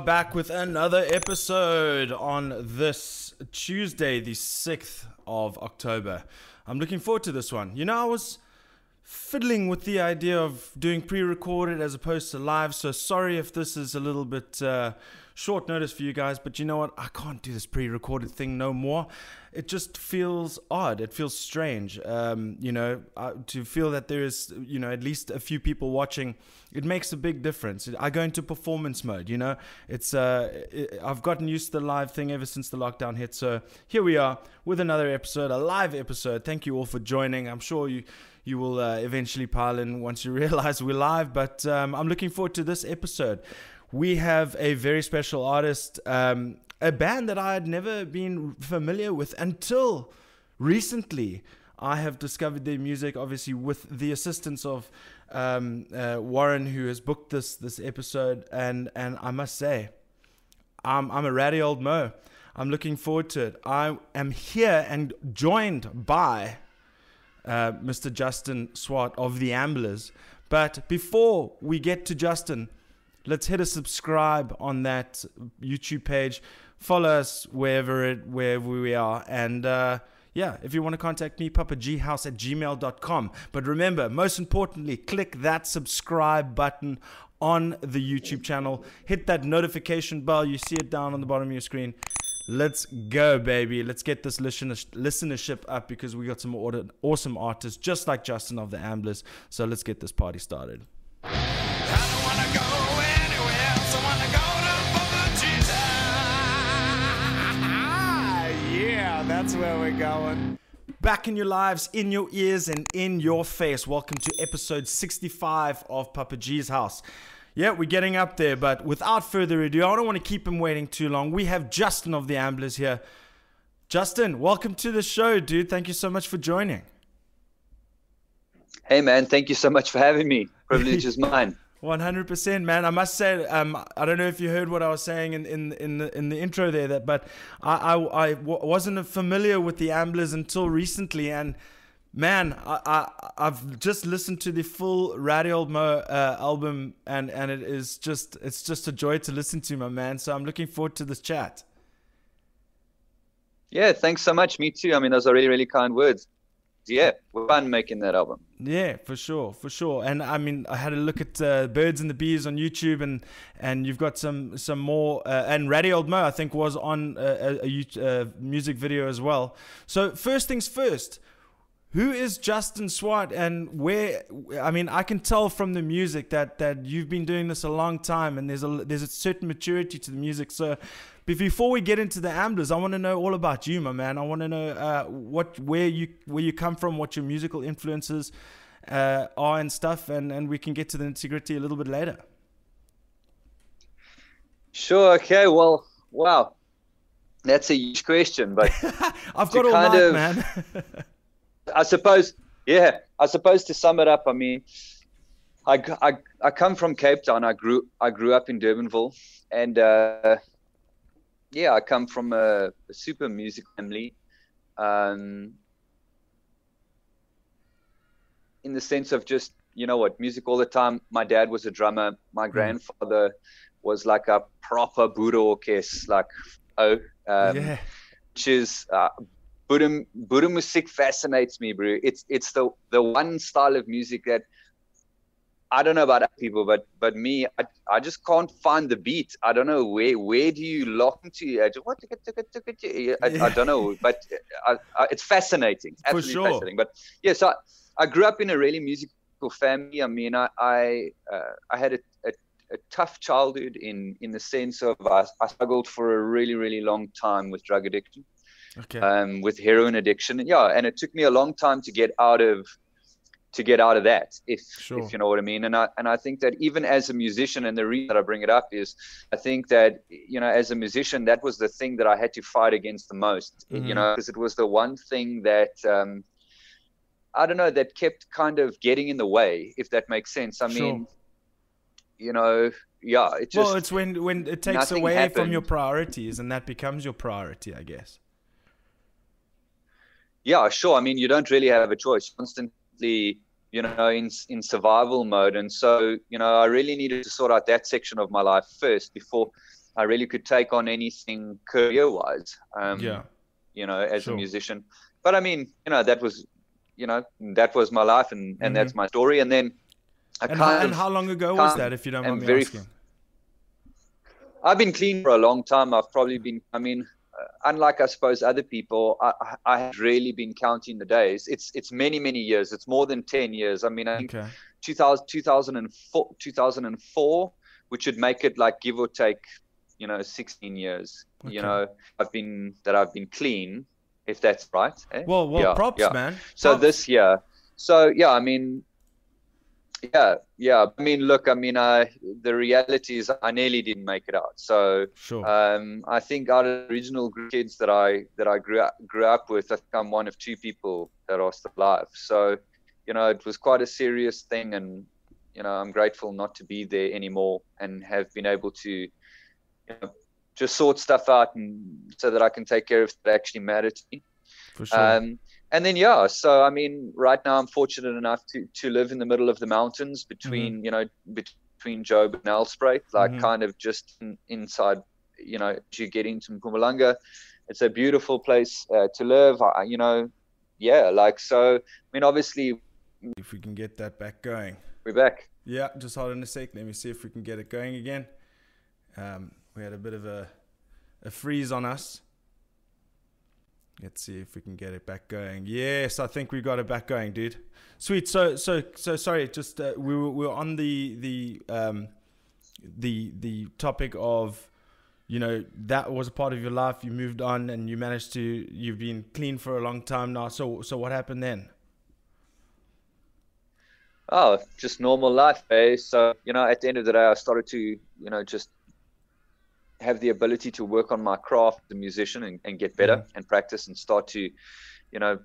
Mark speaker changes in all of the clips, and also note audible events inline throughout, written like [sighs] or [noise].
Speaker 1: are back with another episode on this Tuesday, the 6th of October. I'm looking forward to this one. You know, I was fiddling with the idea of doing pre recorded as opposed to live, so sorry if this is a little bit uh, short notice for you guys, but you know what? I can't do this pre recorded thing no more. It just feels odd. It feels strange. Um, you know, uh, to feel that there is, you know, at least a few people watching, it makes a big difference. I go into performance mode, you know. It's uh, it, I've gotten used to the live thing ever since the lockdown hit. So here we are with another episode, a live episode. Thank you all for joining. I'm sure you you will uh, eventually pile in once you [laughs] realize we're live. But um, I'm looking forward to this episode. We have a very special artist, um, a band that I had never been familiar with until recently. I have discovered their music, obviously, with the assistance of um, uh, Warren, who has booked this this episode, and and I must say, I'm I'm a ratty old mo. I'm looking forward to it. I am here and joined by uh, Mr. Justin Swart of the Amblers. But before we get to Justin, let's hit a subscribe on that YouTube page. Follow us wherever it wherever we are. And uh, yeah, if you want to contact me, papaghouse at gmail.com. But remember, most importantly, click that subscribe button on the YouTube channel. Hit that notification bell. You see it down on the bottom of your screen. Let's go, baby. Let's get this listenership up because we got some awesome artists just like Justin of the Amblers. So let's get this party started. That's where we're going. Back in your lives, in your ears, and in your face. Welcome to episode 65 of Papa G's House. Yeah, we're getting up there, but without further ado, I don't want to keep him waiting too long. We have Justin of the Amblers here. Justin, welcome to the show, dude. Thank you so much for joining.
Speaker 2: Hey, man. Thank you so much for having me. Privilege is [laughs] mine.
Speaker 1: 100% man. I must say um, i don't know if you heard what i was saying in, in, in, the, in the intro there that but I, I, I w- wasn't familiar with the amblers until recently and man I, I, i've just listened to the full Ratty Old Mo uh, album and, and it is just it's just a joy to listen to my man. So i'm looking forward to this chat.
Speaker 2: Yeah thanks so much. Me too. I mean those are really really kind words yeah, we're fun making that album.
Speaker 1: Yeah, for sure, for sure. And I mean, I had a look at uh, Birds and the Bees on YouTube, and and you've got some some more. Uh, and Ratty Old Mo, I think, was on a, a, a, music video as well. So first things first. Who is Justin Swart, and where? I mean, I can tell from the music that that you've been doing this a long time, and there's a there's a certain maturity to the music. So, before we get into the Amblers, I want to know all about you, my man. I want to know uh, what where you where you come from, what your musical influences uh, are, and stuff, and and we can get to the nitty gritty a little bit later.
Speaker 2: Sure. Okay. Well. Wow. That's a huge question, but [laughs]
Speaker 1: I've got all night, of, man. [laughs] [laughs]
Speaker 2: I suppose, yeah, I suppose to sum it up, I mean, I, I, I come from Cape Town. I grew I grew up in Durbanville, and uh, yeah, I come from a, a super music family. Um, in the sense of just you know what music all the time. My dad was a drummer. My mm. grandfather was like a proper boere orchestra, like oh, um, yeah. which is uh, Buddha Buddha music fascinates me, bro. It's it's the the one style of music that I don't know about other people, but but me, I, I just can't find the beat. I don't know where where do you lock into? I, just, what, I, I, I don't know, but I, I, it's fascinating, absolutely sure. fascinating. But yeah, so I, grew up in a really musical family. I mean, I I, uh, I had a, a, a tough childhood in in the sense of I, I struggled for a really really long time with drug addiction,
Speaker 1: okay,
Speaker 2: um, with heroin addiction, yeah, and it took me a long time to get out of to get out of that, if
Speaker 1: Sure.
Speaker 2: if you know what I mean. And I and I think that even as a musician, and the reason that I bring it up is I think that you know as a musician, that was the thing that I had to fight against the most,
Speaker 1: Mhm.
Speaker 2: you know, because it was the one thing that. Um, I don't know that kept kind of getting in the way, if that makes sense. I
Speaker 1: Sure.
Speaker 2: mean, you know, yeah, it just
Speaker 1: well, it's when when it takes away from your priorities, and that becomes your priority, I guess.
Speaker 2: yeah, sure. I mean, you don't really have a choice. Constantly, you know, in in survival mode, and so you know, I really needed to sort out that section of my life first before I really could take on anything career-wise. Um,
Speaker 1: yeah,
Speaker 2: you know, as
Speaker 1: Sure.
Speaker 2: a musician. But I mean, you know, that was, you know, that was my life, and and
Speaker 1: Mhm.
Speaker 2: that's my story. And then I
Speaker 1: and
Speaker 2: kind
Speaker 1: how,
Speaker 2: of
Speaker 1: and how long ago was that, if you don't mind me
Speaker 2: very
Speaker 1: asking?
Speaker 2: I've been clean for a long time. I've probably been, I mean, unlike I suppose other people, I, I have really been counting the days. It's it's many many years. It's more than ten years. I mean, I think
Speaker 1: Okay,
Speaker 2: 2000, 2004, 2004, which would make it like give or take, you know, 16 years.
Speaker 1: Okay.
Speaker 2: You know, I've been that I've been clean, if that's right. eh?
Speaker 1: well, well,
Speaker 2: Yeah,
Speaker 1: props,
Speaker 2: yeah.
Speaker 1: man.
Speaker 2: So
Speaker 1: Props.
Speaker 2: this year, so yeah, I mean, yeah, yeah. I mean, look, I mean, I the reality is I nearly didn't make it out. So
Speaker 1: sure,
Speaker 2: um, I think out of the original kids that I that I grew up grew up with, I think I'm one of two people that are still alive. So, you know, it was quite a serious thing, and you know, I'm grateful not to be there anymore and have been able to, you know, just sort stuff out and so that I can take care of that actually matter to me.
Speaker 1: for sure.
Speaker 2: Um, and then yeah, so I mean, right now I'm fortunate enough to to live in the middle of the mountains between you know between Job and Nelspruit, like
Speaker 1: Mhm.
Speaker 2: kind of just in, inside. You know, as you get into Mpumalanga, it's a beautiful place uh, to live. I, you know, yeah, like so. I mean, obviously
Speaker 1: if we can get that back going.
Speaker 2: we're back.
Speaker 1: Yeah, just hold on a sec. Let me see if we can get it going again. Um, we had a bit of a, a freeze on us. Let's see if we can get it back going. Yes, I think we got it back going, dude. Sweet. So, so, so sorry. Just uh, we were we were on the the um, the the topic of, you know, that was a part of your life. You moved on, and you managed to. You've been clean for a long time now. So, so what happened then?
Speaker 2: Oh, just normal life, eh? So, you know, at the end of the day, I started to, you know, just have the ability to work on my craft as a musician and, and get better and practice and start to, you know,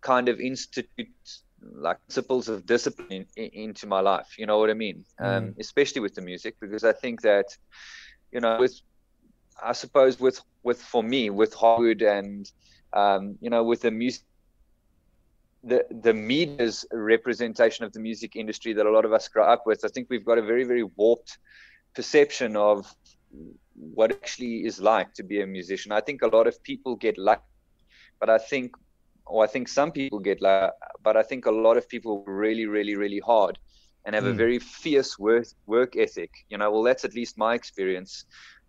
Speaker 2: kind of institute like principles of discipline in, into my life. You know what I mean? Um, especially with the music, because I think that, you know, with, I suppose with, with, for me, with Hollywood and, um, you know, with the music, the the media's representation of the music industry that a lot of us grow up with. I think we've got a very very warped perception of what it actually is like to be a musician. I think a lot of people get lucky, but I think, or I think some people get lucky, but I think a lot of people really really really hard and have a
Speaker 1: Mm.
Speaker 2: very fierce work work ethic. You know, well that's at least my experience.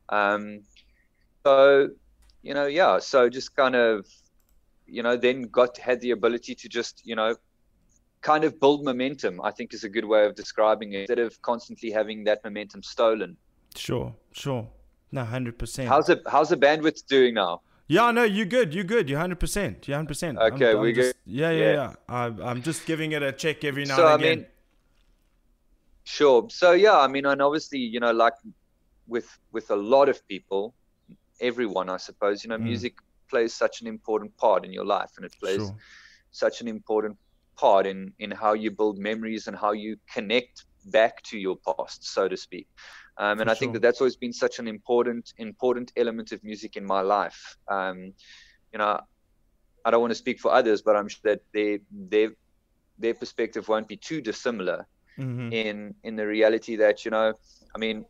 Speaker 2: Um, so, you know, yeah. So just kind of you know, then got had the ability to just, you know, kind of build momentum. I think is a good way of describing it. Instead of constantly having that momentum stolen.
Speaker 1: Sure, sure. No, hundred percent.
Speaker 2: How's the how's the bandwidth doing now?
Speaker 1: Yeah, no, you're good. You're good. You're hundred percent. You're hundred percent.
Speaker 2: Okay, we
Speaker 1: just,
Speaker 2: good?
Speaker 1: Yeah, yeah,
Speaker 2: Yeah.
Speaker 1: yeah. I'm, I'm just giving it a check every now
Speaker 2: so
Speaker 1: and again.
Speaker 2: mean, sure. So yeah, I mean, and obviously, you know, like with with a lot of people, everyone, I suppose, you know,
Speaker 1: Mm.
Speaker 2: music plays such an important part in your life, and it plays
Speaker 1: sure.
Speaker 2: such an important part in in how you build memories and how you connect back to your past, so to speak. Um, and
Speaker 1: For
Speaker 2: I think
Speaker 1: sure.
Speaker 2: that that's always been such an important important element of music in my life. Um, you know, I don't want to speak for others, but I'm sure that their their their perspective won't be too dissimilar
Speaker 1: Mhm.
Speaker 2: in in the reality that you know, I mean,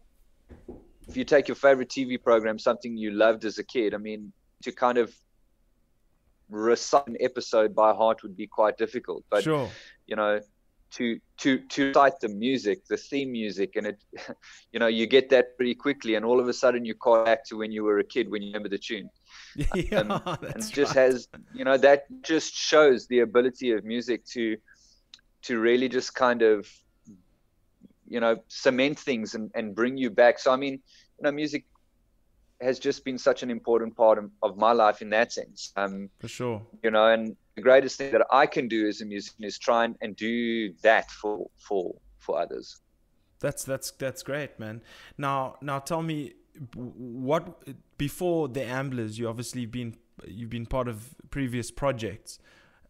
Speaker 2: if you take your favorite TV program, something you loved as a kid, I mean, to kind of recite an episode by heart would be quite difficult. But
Speaker 1: sure.
Speaker 2: you know, to to to recite the music, the theme music, and it, [laughs] you know, you get that pretty quickly, and all of a sudden you call back to when you were a kid when you remember the tune, [laughs]
Speaker 1: yeah,
Speaker 2: and, and [laughs]
Speaker 1: that's
Speaker 2: just
Speaker 1: right.
Speaker 2: has you know that just shows the ability of music to to really just kind of you know cement things and, and bring you back so i mean you know music has just been such an important part of, of my life in that sense um
Speaker 1: for sure
Speaker 2: you know and the greatest thing that i can do as a musician is try and, and do that for for for others
Speaker 1: that's that's that's great man now now tell me what before the amblers you obviously been you've been part of previous projects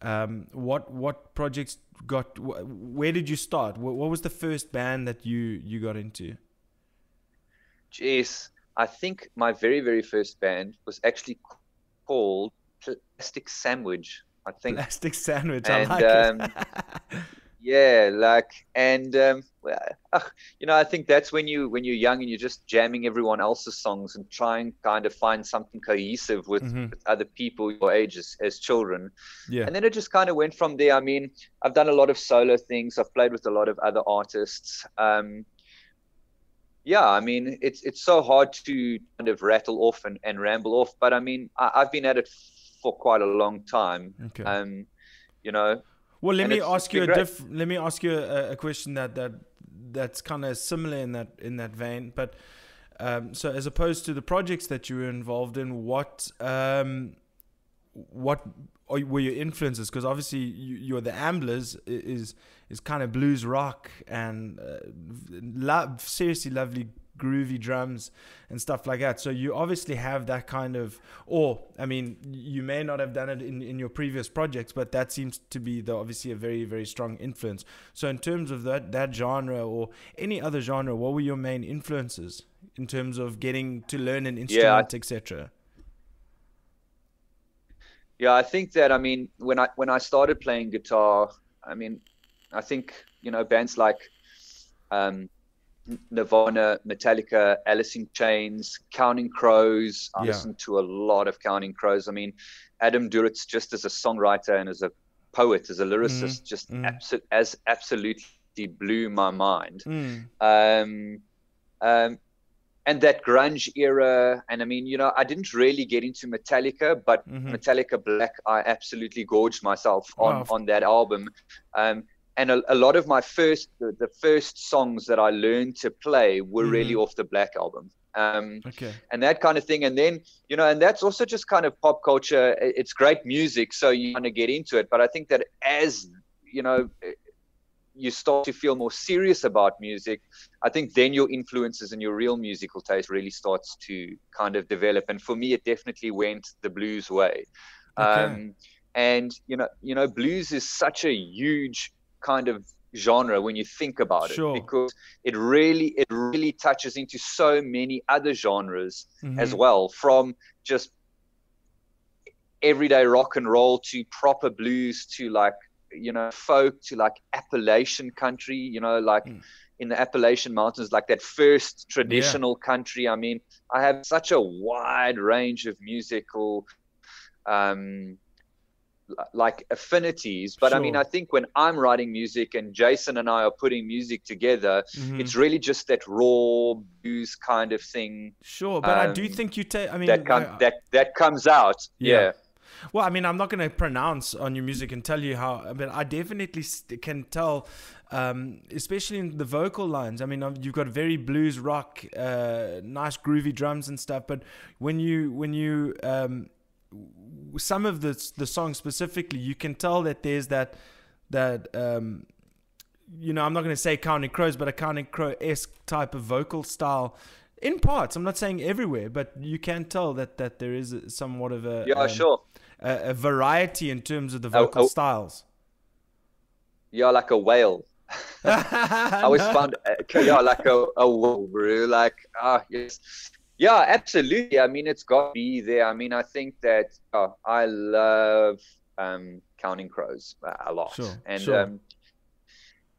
Speaker 1: um, what what projects got? Where did you start? What, what was the first band that you you got into?
Speaker 2: Jeez, I think my very very first band was actually called Plastic Sandwich. I think
Speaker 1: Plastic Sandwich. And, I like um, it.
Speaker 2: yeah, like and um, well, you know, I think that's when you when you're young and you're just jamming everyone else's songs and trying kind of find something cohesive with, mm-hmm. with other people your age as, as children. Yeah. And then it just kind of went from there. I mean, I've done a lot of solo things. I've played with a lot of other artists. Um, yeah, I mean, it's it's so hard to kind of rattle off and, and ramble off, but I mean, I, have been at it for quite a long time. Okay. Um, you know.
Speaker 1: Well, let me ask you a diff- Let me ask you a, a question that that that's kind of similar in that in that vein. But um, so as opposed to the projects that you were involved in, what um, what were your influences? Because obviously you, you're the Amblers is is kind of blues rock and uh, seriously lovely groovy drums and stuff like that. So you obviously have that kind of, or I mean, you may not have done it in, in your previous projects, but that seems to be the obviously a very very strong influence. So in terms of that that genre or any other genre, what were your main influences in terms of getting to learn an instrument, yeah, etc.
Speaker 2: Yeah, I think that I mean when I when I started playing guitar, I mean, I think you know bands like um, Nirvana, Metallica, Alice in Chains, Counting Crows. I yeah. listened to a lot of Counting Crows. I mean, Adam Duritz, just as a songwriter and as a poet, as a lyricist, mm. just mm. Abso- as absolutely blew my mind. Mm. Um, um, and that grunge era, and I mean, you know, I didn't really get into Metallica, but mm-hmm. Metallica Black, I absolutely gorged myself on wow. on that album. Um, and a, a, lot of my first the, the, first songs that I learned to play were mm. really off the Black album. Um, okay. And that kind of thing, and then you know, and that's also just kind of pop culture. It's great music, so you kind of get into it. But I think that as you know, you start to feel more serious about music, I think then your influences and your real musical taste really starts to kind of develop. And for me, it definitely went the blues way. Okay. Um, and you know, you know, blues is such a huge kind of genre when you think about sure. it because it really it really touches into so many other genres mm-hmm. as well from just everyday rock and roll to proper blues to like you know folk to like appalachian country you know like mm. in the appalachian mountains like that first traditional yeah. country i mean i have such a wide range of musical um like affinities but sure. i mean i think when i'm writing music and jason and i are putting music together mm-hmm. it's really just that raw blues kind of thing
Speaker 1: sure but um, i do um, think you take i mean
Speaker 2: that, com- I, that that comes out yeah. yeah.
Speaker 1: Well i mean i'm not going to pronounce on your music and tell you how but i definitely can tell um, especially in the vocal lines. I mean, you've got very blues rock, uh, nice groovy drums and stuff. But when you when you um, some of the the songs specifically, you can tell that there's that that um, you know I'm not going to say Counting Crows, but a Counting Crow esque type of vocal style in parts. I'm not saying everywhere, but you can tell that that there is somewhat of a
Speaker 2: yeah, um, sure,
Speaker 1: a, a, variety in terms of the vocal oh, oh. styles.
Speaker 2: Yeah, like a whale. [laughs] I always found uh, yeah, like a, a whale, like ah yes, yeah, absolutely. I mean, it's got to be there. I mean, I think that uh, I love um, Counting Crows a lot, sure, and sure. Um,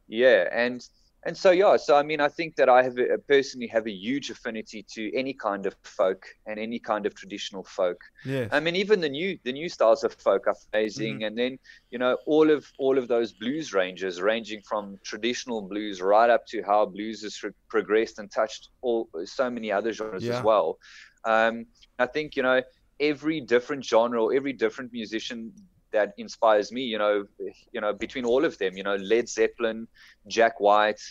Speaker 2: yeah, and and so yeah so i mean i think that i have a, personally have a huge affinity to any kind of folk and any kind of traditional folk yeah i mean even the new the new styles of folk are amazing mm. and then you know all of all of those blues ranges ranging from traditional blues right up to how blues has progressed and touched all so many other genres yeah. as well um, i think you know every different genre or every different musician that inspires me you know you know between all of them you know led zeppelin jack white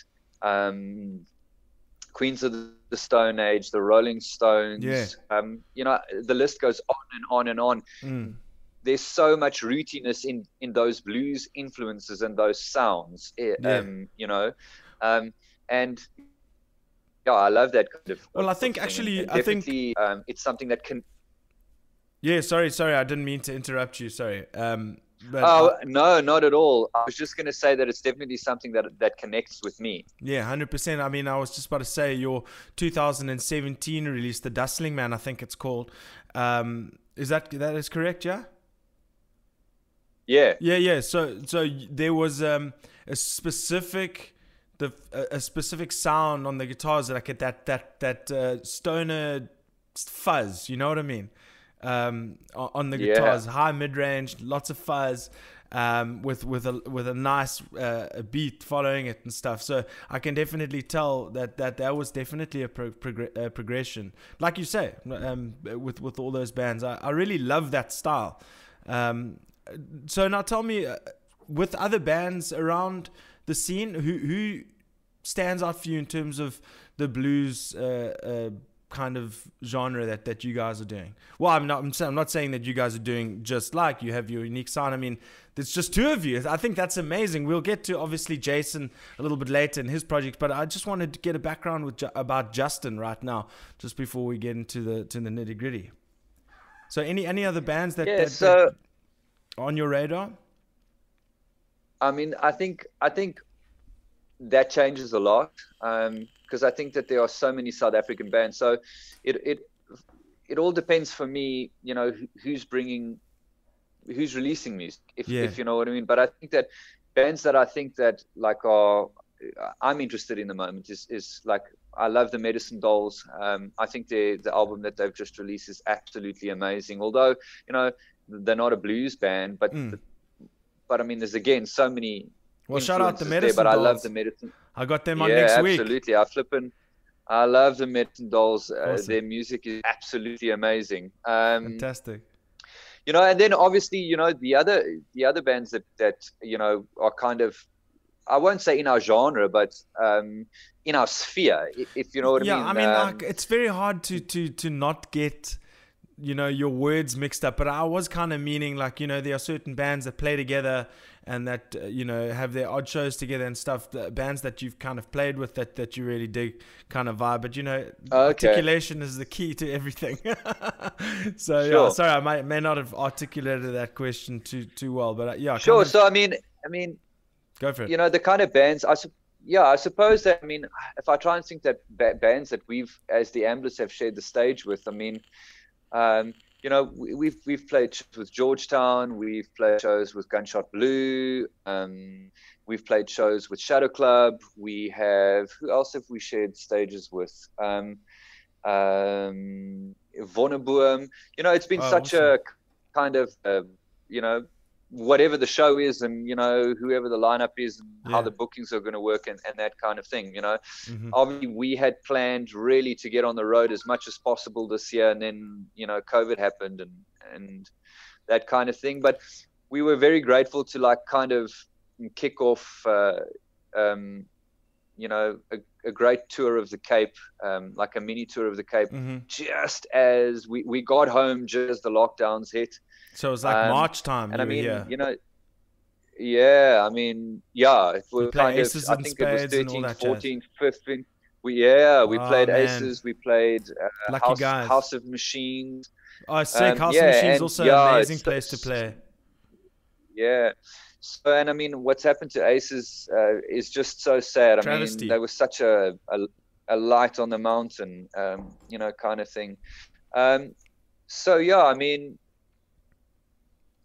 Speaker 2: um, Queens of the Stone Age, the Rolling Stones.
Speaker 1: Yeah.
Speaker 2: Um, you know, the list goes on and on and on.
Speaker 1: Mm.
Speaker 2: There's so much rootiness in in those blues influences and those sounds. eh,
Speaker 1: Yeah.
Speaker 2: Um, you know, um, and yeah, I love that kind of.
Speaker 1: Well, I think actually- I think-
Speaker 2: um, it's something that can.
Speaker 1: Yeah, sorry, sorry, I didn't mean to interrupt you. Sorry. Um, but
Speaker 2: Oh
Speaker 1: I-
Speaker 2: no, not at all. I was just going to say that it's definitely something that that connects with me.
Speaker 1: yeah, hundred percent. I mean, I was just about to say your 2017 release, the Dustling Man, I think it's called. Um, is that that is correct? Yeah.
Speaker 2: Yeah.
Speaker 1: Yeah, yeah. So, so there was um, a specific, the a, a specific sound on the guitars, like that that that uh, stoner fuzz. You know what I mean? Um, on the
Speaker 2: Yeah.
Speaker 1: guitars, high mid range, lots of fuzz, um, with with a with a nice uh, beat following it and stuff. So I can definitely tell that that that was definitely a pro- progr- uh, progression, like you say, um, with with all those bands. I, I really love that style. Um, so now tell me, uh, with other bands around the scene, who who stands out for you in terms of the blues uh, uh, kind of genre that, that you guys are doing? Well, I'm not I'm, I'm not saying that you guys are doing just like you have your unique sound. I mean, there's just two of you. I think that's amazing. We'll get to obviously Jason a little bit later in his project, but I just wanted to get a background with about Justin right now, just before we get into the to the nitty gritty. So any any other bands that,
Speaker 2: Yeah.
Speaker 1: that, that
Speaker 2: So
Speaker 1: on your radar?
Speaker 2: I mean, I think I think that changes a lot um, because I think that there are so many South African bands. So it it it all depends for me. You know, who's bringing, who's releasing music, if
Speaker 1: Yeah.
Speaker 2: if you know what I mean. But I think that bands that I think that like are I'm interested in the moment is is like I love the Medicine Dolls. Um, I think the the album that they've just released is absolutely amazing. Although you know they're not a blues band, but
Speaker 1: Mm.
Speaker 2: but I mean there's again so many.
Speaker 1: Well, shout out the Medicine
Speaker 2: there, but I love the Medicine.
Speaker 1: I got them on
Speaker 2: yeah,
Speaker 1: next week.
Speaker 2: absolutely. I flipping. I love the Medicine Dolls. Uh, Their music is absolutely amazing. Um,
Speaker 1: Fantastic.
Speaker 2: you know and then obviously you know the other the other bands that that you know are kind of i won't say in our genre but um in our sphere i- if you know what
Speaker 1: yeah,
Speaker 2: i mean Yeah,
Speaker 1: I mean,
Speaker 2: Um,
Speaker 1: like, it's very hard to to to not get, you know, your words mixed up. But I was kind of meaning like, you know, there are certain bands that play together and that uh, you know have their odd shows together and stuff. The bands that you've kind of played with that that you really dig, kind of vibe. But you know,
Speaker 2: Okay.
Speaker 1: articulation is the key to everything. [laughs] so yeah, sorry, I might, may not have articulated that question too too well, but uh, yeah,
Speaker 2: sure
Speaker 1: of-
Speaker 2: so i mean i mean
Speaker 1: go for it.
Speaker 2: you know the kind of bands i sup- yeah i suppose that i mean if i try and think that ba- bands that we've as the amblers have shared the stage with i mean um you know we, we've we've played shows with georgetown we've played shows with gunshot blue um we've played shows with shadow club we have who else have we shared stages with um um Vonneboom. you know it's been
Speaker 1: Oh,
Speaker 2: such a kind of uh, you know whatever the show is and you know whoever the lineup is and how the bookings are going to work and, and that kind of thing you know.
Speaker 1: Mhm.
Speaker 2: obviously we had planned really to get on the road as much as possible this year and then you know covid happened and and that kind of thing. But we were very grateful to like kind of kick off uh, um, you know a, a great tour of the cape um, like a mini tour of the cape
Speaker 1: Mhm.
Speaker 2: just as we, we got home just as the lockdowns hit
Speaker 1: So it was like
Speaker 2: Um,
Speaker 1: March time.
Speaker 2: and I mean,
Speaker 1: here.
Speaker 2: you know, yeah, I mean, yeah, it was kind
Speaker 1: aces
Speaker 2: of, I think it was
Speaker 1: spades and all
Speaker 2: 13,
Speaker 1: that jazz.
Speaker 2: 14, 15. We, yeah, we
Speaker 1: Oh,
Speaker 2: played
Speaker 1: man.
Speaker 2: aces, we played uh,
Speaker 1: Lucky
Speaker 2: House,
Speaker 1: guys.
Speaker 2: House of Machines.
Speaker 1: Oh, sick.
Speaker 2: um,
Speaker 1: House
Speaker 2: yeah,
Speaker 1: of Machines
Speaker 2: and
Speaker 1: also
Speaker 2: yeah,
Speaker 1: an amazing place to play.
Speaker 2: Yeah. So, and I mean, what's happened to aces uh, is just so sad. I
Speaker 1: Travesty.
Speaker 2: mean, they were such a, a, a light on the mountain, um, you know, kind of thing. Um, so, yeah, I mean,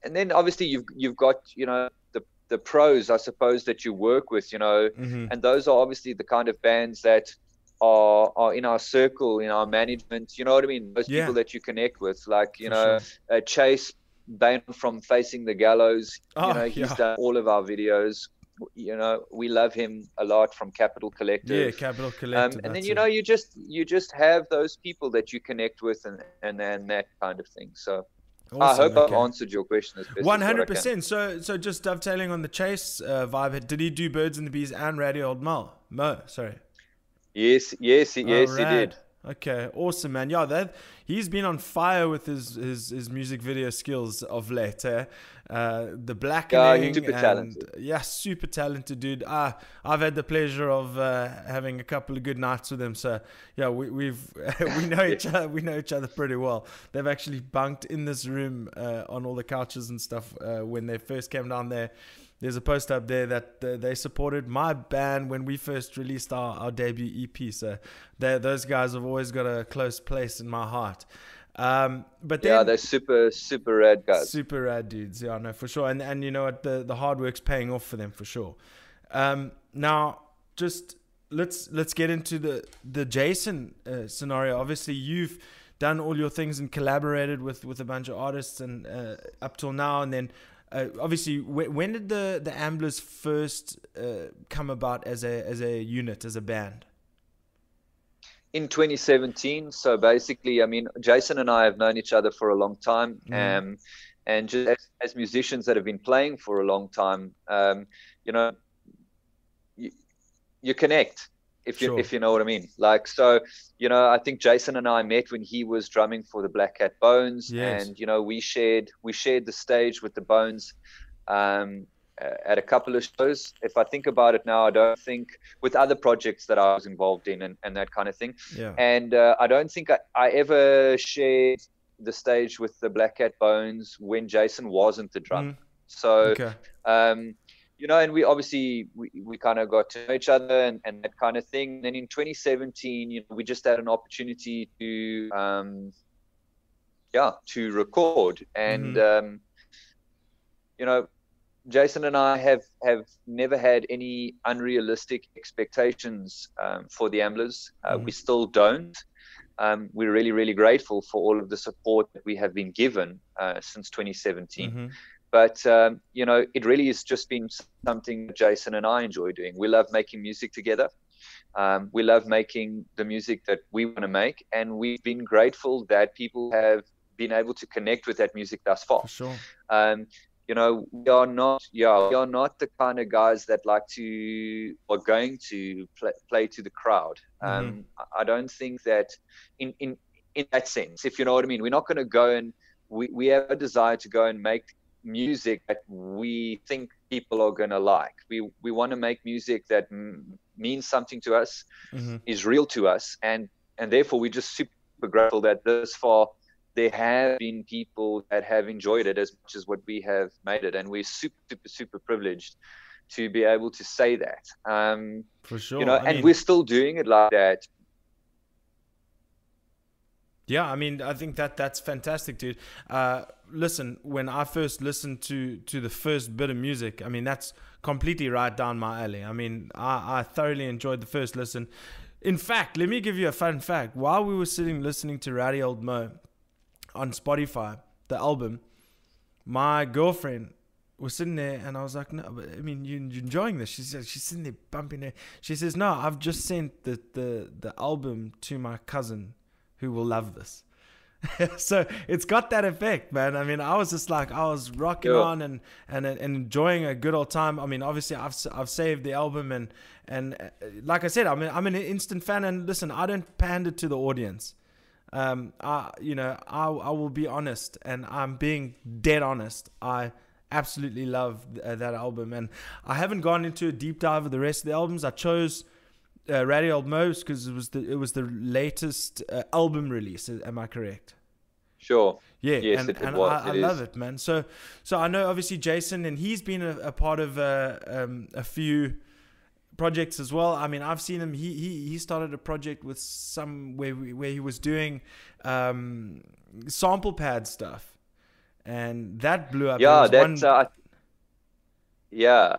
Speaker 2: and then obviously you've you've got you know the the pros I suppose that you work with you know
Speaker 1: hmm
Speaker 2: and those are obviously the kind of bands that are are in our circle in our management you know what I mean those
Speaker 1: Yeah.
Speaker 2: people that you connect with like you
Speaker 1: For
Speaker 2: know
Speaker 1: sure.
Speaker 2: uh, Chase Bain from Facing the Gallows
Speaker 1: Oh,
Speaker 2: you know he's
Speaker 1: yeah.
Speaker 2: done all of our videos you know we love him a lot from Capital Collective
Speaker 1: Yeah, Capital Collective.
Speaker 2: um, and then you
Speaker 1: it.
Speaker 2: know you just you just have those people that you connect with and and, and that kind of thing so Awesome. I hope okay. I've answered your question.
Speaker 1: One hundred percent. So, so just dovetailing on the chase uh, vibe, did he do Birds and the Bees and Radio Old Mo? Mo, sorry.
Speaker 2: Yes, yes, yes, oh, he did.
Speaker 1: Okay, awesome, man. Yeah, that he's been on fire with his his, his music video skills of late. Eh? Uh, the black yeah, super and, talented. Yeah, super talented dude. Uh, I've had the pleasure of uh, having a couple of good nights with him. So yeah, we, we've [laughs] we [laughs] know each other. We know each other pretty well. They've actually bunked in this room uh, on all the couches and stuff uh, when they first came down there there's a post up there that uh, they supported my band when we first released our, our debut EP. So those guys have always got a close place in my heart. Um, but then,
Speaker 2: yeah, they're super super rad guys.
Speaker 1: Super rad dudes. Yeah, no, for sure. And and you know what, the the hard work's paying off for them for sure. Um, now just let's let's get into the the Jason uh, scenario. Obviously, you've done all your things and collaborated with with a bunch of artists and uh, up till now, and then uh, obviously, when, when, did the the Amblers first uh, come about as a as a unit as a band?
Speaker 2: In 2017. So basically, I mean, Jason and I have known each other for a long time, mm. um, and just as, as, musicians that have been playing for a long time, um, you know, you, you connect if you sure. if you know what I mean. Like so, you know, I think Jason and I met when he was drumming for the Black Cat Bones, yes. and you know, we shared we shared the stage with the Bones um, at a couple of shows. If I think about it now, I don't think with other projects that I was involved in and, and that kind of thing.
Speaker 1: Yeah.
Speaker 2: And uh, I don't think I, I ever shared the stage with the Black Cat Bones when Jason wasn't the drummer. Mm. So. Okay. Um, you know, and we obviously we, we kind of got to know each other and, and that kind of thing. And then in 2017, you know, we just had an opportunity to, um, yeah, to record. And mm-hmm. um, you know, Jason and I have have never had any unrealistic expectations um, for the Amblers. Uh, mm-hmm. We still don't. Um, we're really, really grateful for all of the support that we have been given uh, since 2017. Mm-hmm. But um, you know, it really has just been something that Jason and I enjoy doing. We love making music together. Um, we love making the music that we want to make, and we've been grateful that people have been able to connect with that music thus far.
Speaker 1: For sure.
Speaker 2: Um, you know, we are not, yeah, we are not the kind of guys that like to or going to play, play to the crowd. Mm-hmm. Um, I don't think that in in in that sense, if you know what I mean, we're not going to go and we, we have a desire to go and make music that we think people are going to like. We we want to make music that m- means something to us, mm-hmm. is real to us, and and therefore we're just super grateful that thus far there have been people that have enjoyed it as much as what we have made it, and we're super super super privileged to be able to say that. Um,
Speaker 1: For sure,
Speaker 2: you know, I and mean... we're still doing it like that
Speaker 1: yeah, I mean, I think that that's fantastic, dude. Uh, listen, when I first listened to to the first bit of music, I mean, that's completely right down my alley. I mean, I, I thoroughly enjoyed the first listen. In fact, let me give you a fun fact. While we were sitting listening to Ratty Old Mo on Spotify, the album, my girlfriend was sitting there and I was like, no, but I mean, you, are enjoying this? She says, she's sitting there bumping it. She says, no, I've just sent the, the, the album to my cousin who will love this. [laughs] so it's got that effect, man. I mean, I was just like, I was rocking yeah. on and, and and enjoying a good old time. I mean, obviously, I've I've saved the album and and uh, like I said, I mean, I'm an instant fan. And listen, I don't pander to the audience. Um, I you know, I I will be honest, and I'm being dead honest. I absolutely love th- that album, and I haven't gone into a deep dive of the rest of the albums. I chose uh, Ratty Old Mo's because it was the it was the latest uh, album release. Am I correct?
Speaker 2: Sure.
Speaker 1: Yeah, yes, and, it, it and was, I, I love it, man. So, so I know obviously Jason, and he's been a, a part of uh, um, a few projects as well. I mean, I've seen him. He he he started a project with some where where he was doing um, sample pad stuff, and that blew up.
Speaker 2: Yeah, that's one... uh, yeah.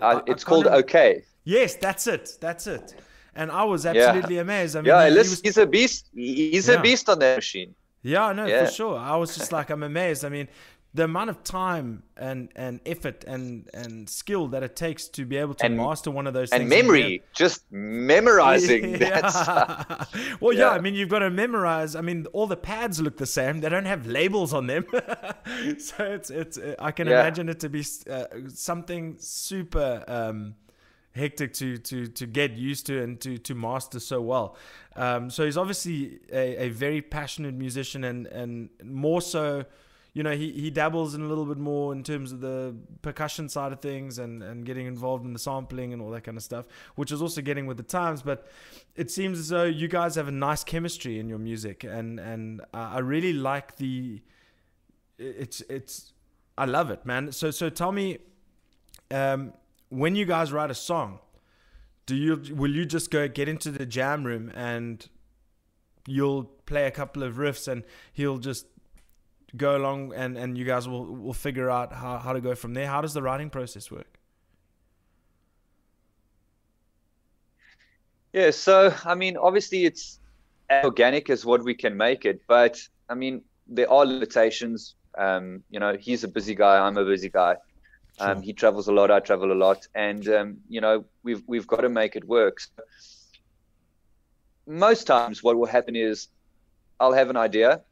Speaker 2: Uh, it's called OK.
Speaker 1: Yes, that's it. That's it. And I was absolutely yeah. amazed. I mean,
Speaker 2: yeah, he, he was, he's a beast. He's yeah. a beast on that machine.
Speaker 1: Yeah, no, yeah. for sure. I was just like, I'm amazed. I mean, the amount of time and and effort and and skill that it takes to be able to
Speaker 2: and,
Speaker 1: master one of those things.
Speaker 2: and memory just memorizing [laughs]
Speaker 1: yeah.
Speaker 2: that [laughs]
Speaker 1: well yeah. yeah. i mean you've got to memorize i mean all the pads look the same they don't have labels on them [laughs] so it's it's i can yeah. imagine it to be uh, something super um, hectic to to to get used to and to to master so well. Um, so he's obviously a, a very passionate musician and and more so you know, he, he dabbles in a little bit more in terms of the percussion side of things and, and getting involved in the sampling and all that kind of stuff, which is also getting with the times. But it seems as though you guys have a nice chemistry in your music, and and I really like the. It's it's, I love it, man. So so tell me, um, when you guys write a song, do you will you just go get into the jam room and you'll play a couple of riffs and he'll just go along and, and you guys will, will figure out how, how to go from there? How does the writing process work?
Speaker 2: Yeah, so I mean, obviously it's organic as what we can make it, but I mean, there are limitations. Um, you know, he's a busy guy, I'm a busy guy. Um. He travels a lot, I travel a lot, and um, you know, we've we've got to make it work. So most times, what will happen is I'll have an idea,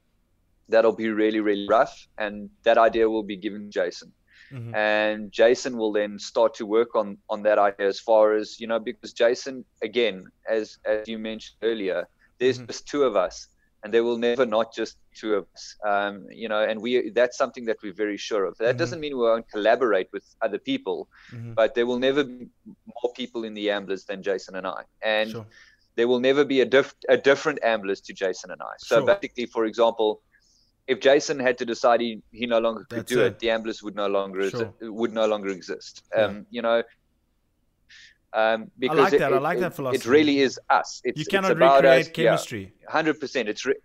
Speaker 2: that'll be really really rough and that idea will be given to jason mm-hmm. and jason will then start to work on on that idea as far as you know because jason again as as you mentioned earlier there's mm-hmm. just two of us and there will never not just two of us um, you know and we that's something that we're very sure of that mm-hmm. doesn't mean we won't collaborate with other people mm-hmm. but there will never be more people in the amblers than jason and i and sure. there will never be a, diff- a different amblers to jason and i so sure. basically for example if Jason had to decide he, he no longer could That's do it. it, the Amblers would no longer sure. would no longer exist. Yeah. Um, you know, um, because
Speaker 1: I like that.
Speaker 2: It,
Speaker 1: I like that philosophy.
Speaker 2: It really is us. It's,
Speaker 1: you cannot
Speaker 2: it's about
Speaker 1: recreate
Speaker 2: us.
Speaker 1: chemistry.
Speaker 2: Hundred percent. It's re-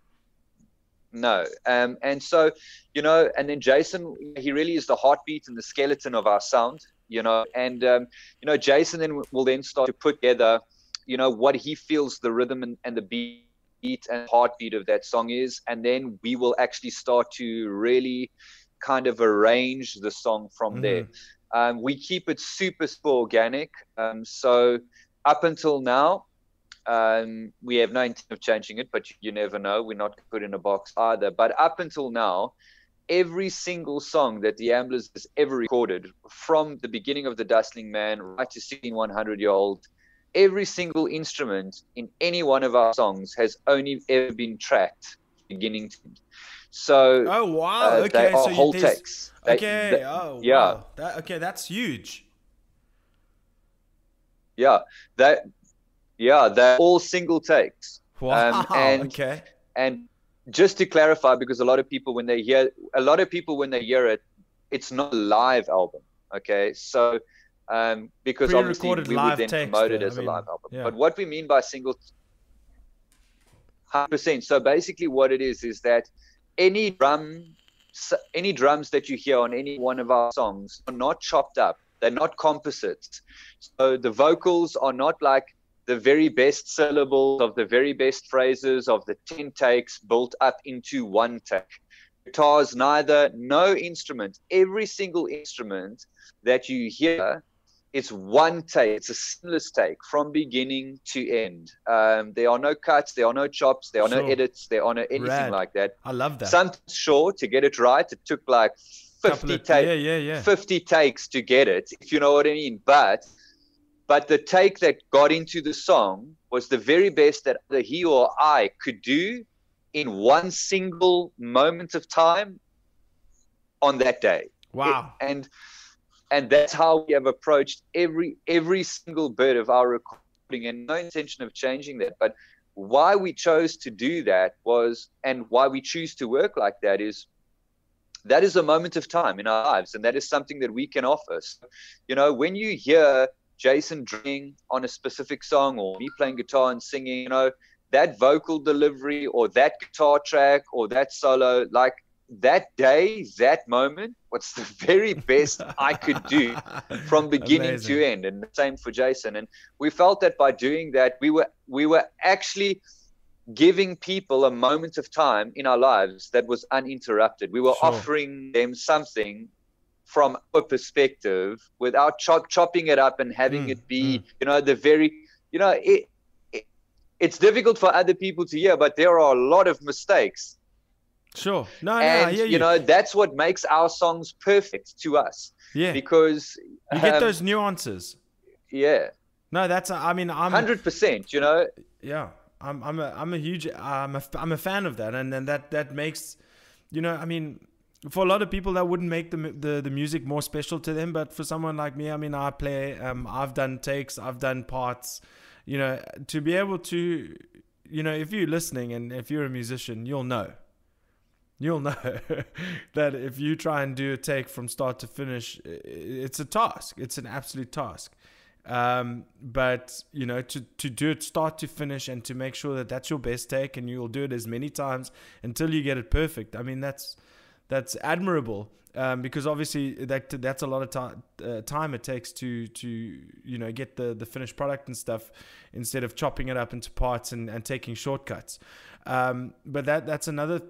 Speaker 2: no, um, and so you know, and then Jason, he really is the heartbeat and the skeleton of our sound. You know, and um, you know, Jason then will then start to put together, you know, what he feels the rhythm and, and the beat beat and heartbeat of that song is and then we will actually start to really kind of arrange the song from mm-hmm. there um, we keep it super super organic. Um, so up until now um, we have no intent of changing it but you, never know. We're not put in a box either. But up until now every single song that the Amblers has ever recorded, from the beginning of the Dustling Man right to 16 100 year old, every single instrument in any one of our songs has only ever been tracked beginning to end. So
Speaker 1: oh wow, uh, okay,
Speaker 2: they
Speaker 1: so
Speaker 2: whole takes.
Speaker 1: Okay, they, oh yeah, wow. that, okay, that's huge.
Speaker 2: Yeah, that yeah, they're all single takes.
Speaker 1: Wow. Um, and, okay.
Speaker 2: And just to clarify, because a lot of people when they hear a lot of people when they hear it, it's not a live album. Okay, so um, because obviously we would then promote it as I mean, a live album. Yeah. But what we mean by single, hundred percent. So basically, what it is is that any drum, any drums that you hear on any one of our songs are not chopped up. They're not composites. So the vocals are not like the very best syllables of the very best phrases of the 10 takes built up into one take. Guitars, neither, no instrument, every single instrument that you hear it's one take. It's a seamless take from beginning to end. Um, there are no cuts. There are no chops. There are sure. no edits. There are no anything Rad. like that.
Speaker 1: I love that.
Speaker 2: Some sure to get it right. It took like 50 takes.
Speaker 1: Yeah, yeah, yeah.
Speaker 2: 50 takes to get it, if you know what I mean. But but the take that got into the song was the very best that either he or I could do in one single moment of time on that day.
Speaker 1: Wow.
Speaker 2: It, and and that's how we have approached every every single bit of our recording. And no intention of changing that. But why we chose to do that was and why we choose to work like that is that is a moment of time in our lives. And that is something that we can offer. So, you know when you hear jason drumming on a specific song or me playing guitar and singing you know that vocal delivery or that guitar track or that solo like that day, that moment, what's the [laughs] very best I could do from [laughs] beginning Amazing. to end. And the same for Jason. And we felt that by doing that, we were we were actually giving people a moment of time in our lives that was uninterrupted. We were sure. offering them something from a perspective without chop, chopping it up and having mm, it be, mm. you know, the very, you know, it, it, it's difficult for other people to hear, but there are a lot of mistakes.
Speaker 1: Sure. No,
Speaker 2: and,
Speaker 1: no,
Speaker 2: you. you know, that's what makes our songs perfect to us.
Speaker 1: Yeah.
Speaker 2: Because
Speaker 1: you get um, those nuances.
Speaker 2: Yeah.
Speaker 1: No, that's, I mean, I'm
Speaker 2: 100%, you know?
Speaker 1: Yeah. I'm, I'm a, I'm a huge, I'm a, I'm a fan of that. And then that, that makes, you know, I mean, for a lot of people that wouldn't make the, the the music more special to them but for someone like me i mean i play um, i've done takes i've done parts you know to be able to you know if you're listening and if you're a musician you'll know you'll know [laughs] that if you try and do a take from start to finish it's a task. It's an absolute task. Um, but you know to to do it start to finish and to make sure that that's your best take and you'll do it as many times until you get it perfect i mean that's that's admirable. Um, because obviously that that's a lot of time uh, time it takes to to you know get the the finished product and stuff instead of chopping it up into parts and, and taking shortcuts. Um, but that that's another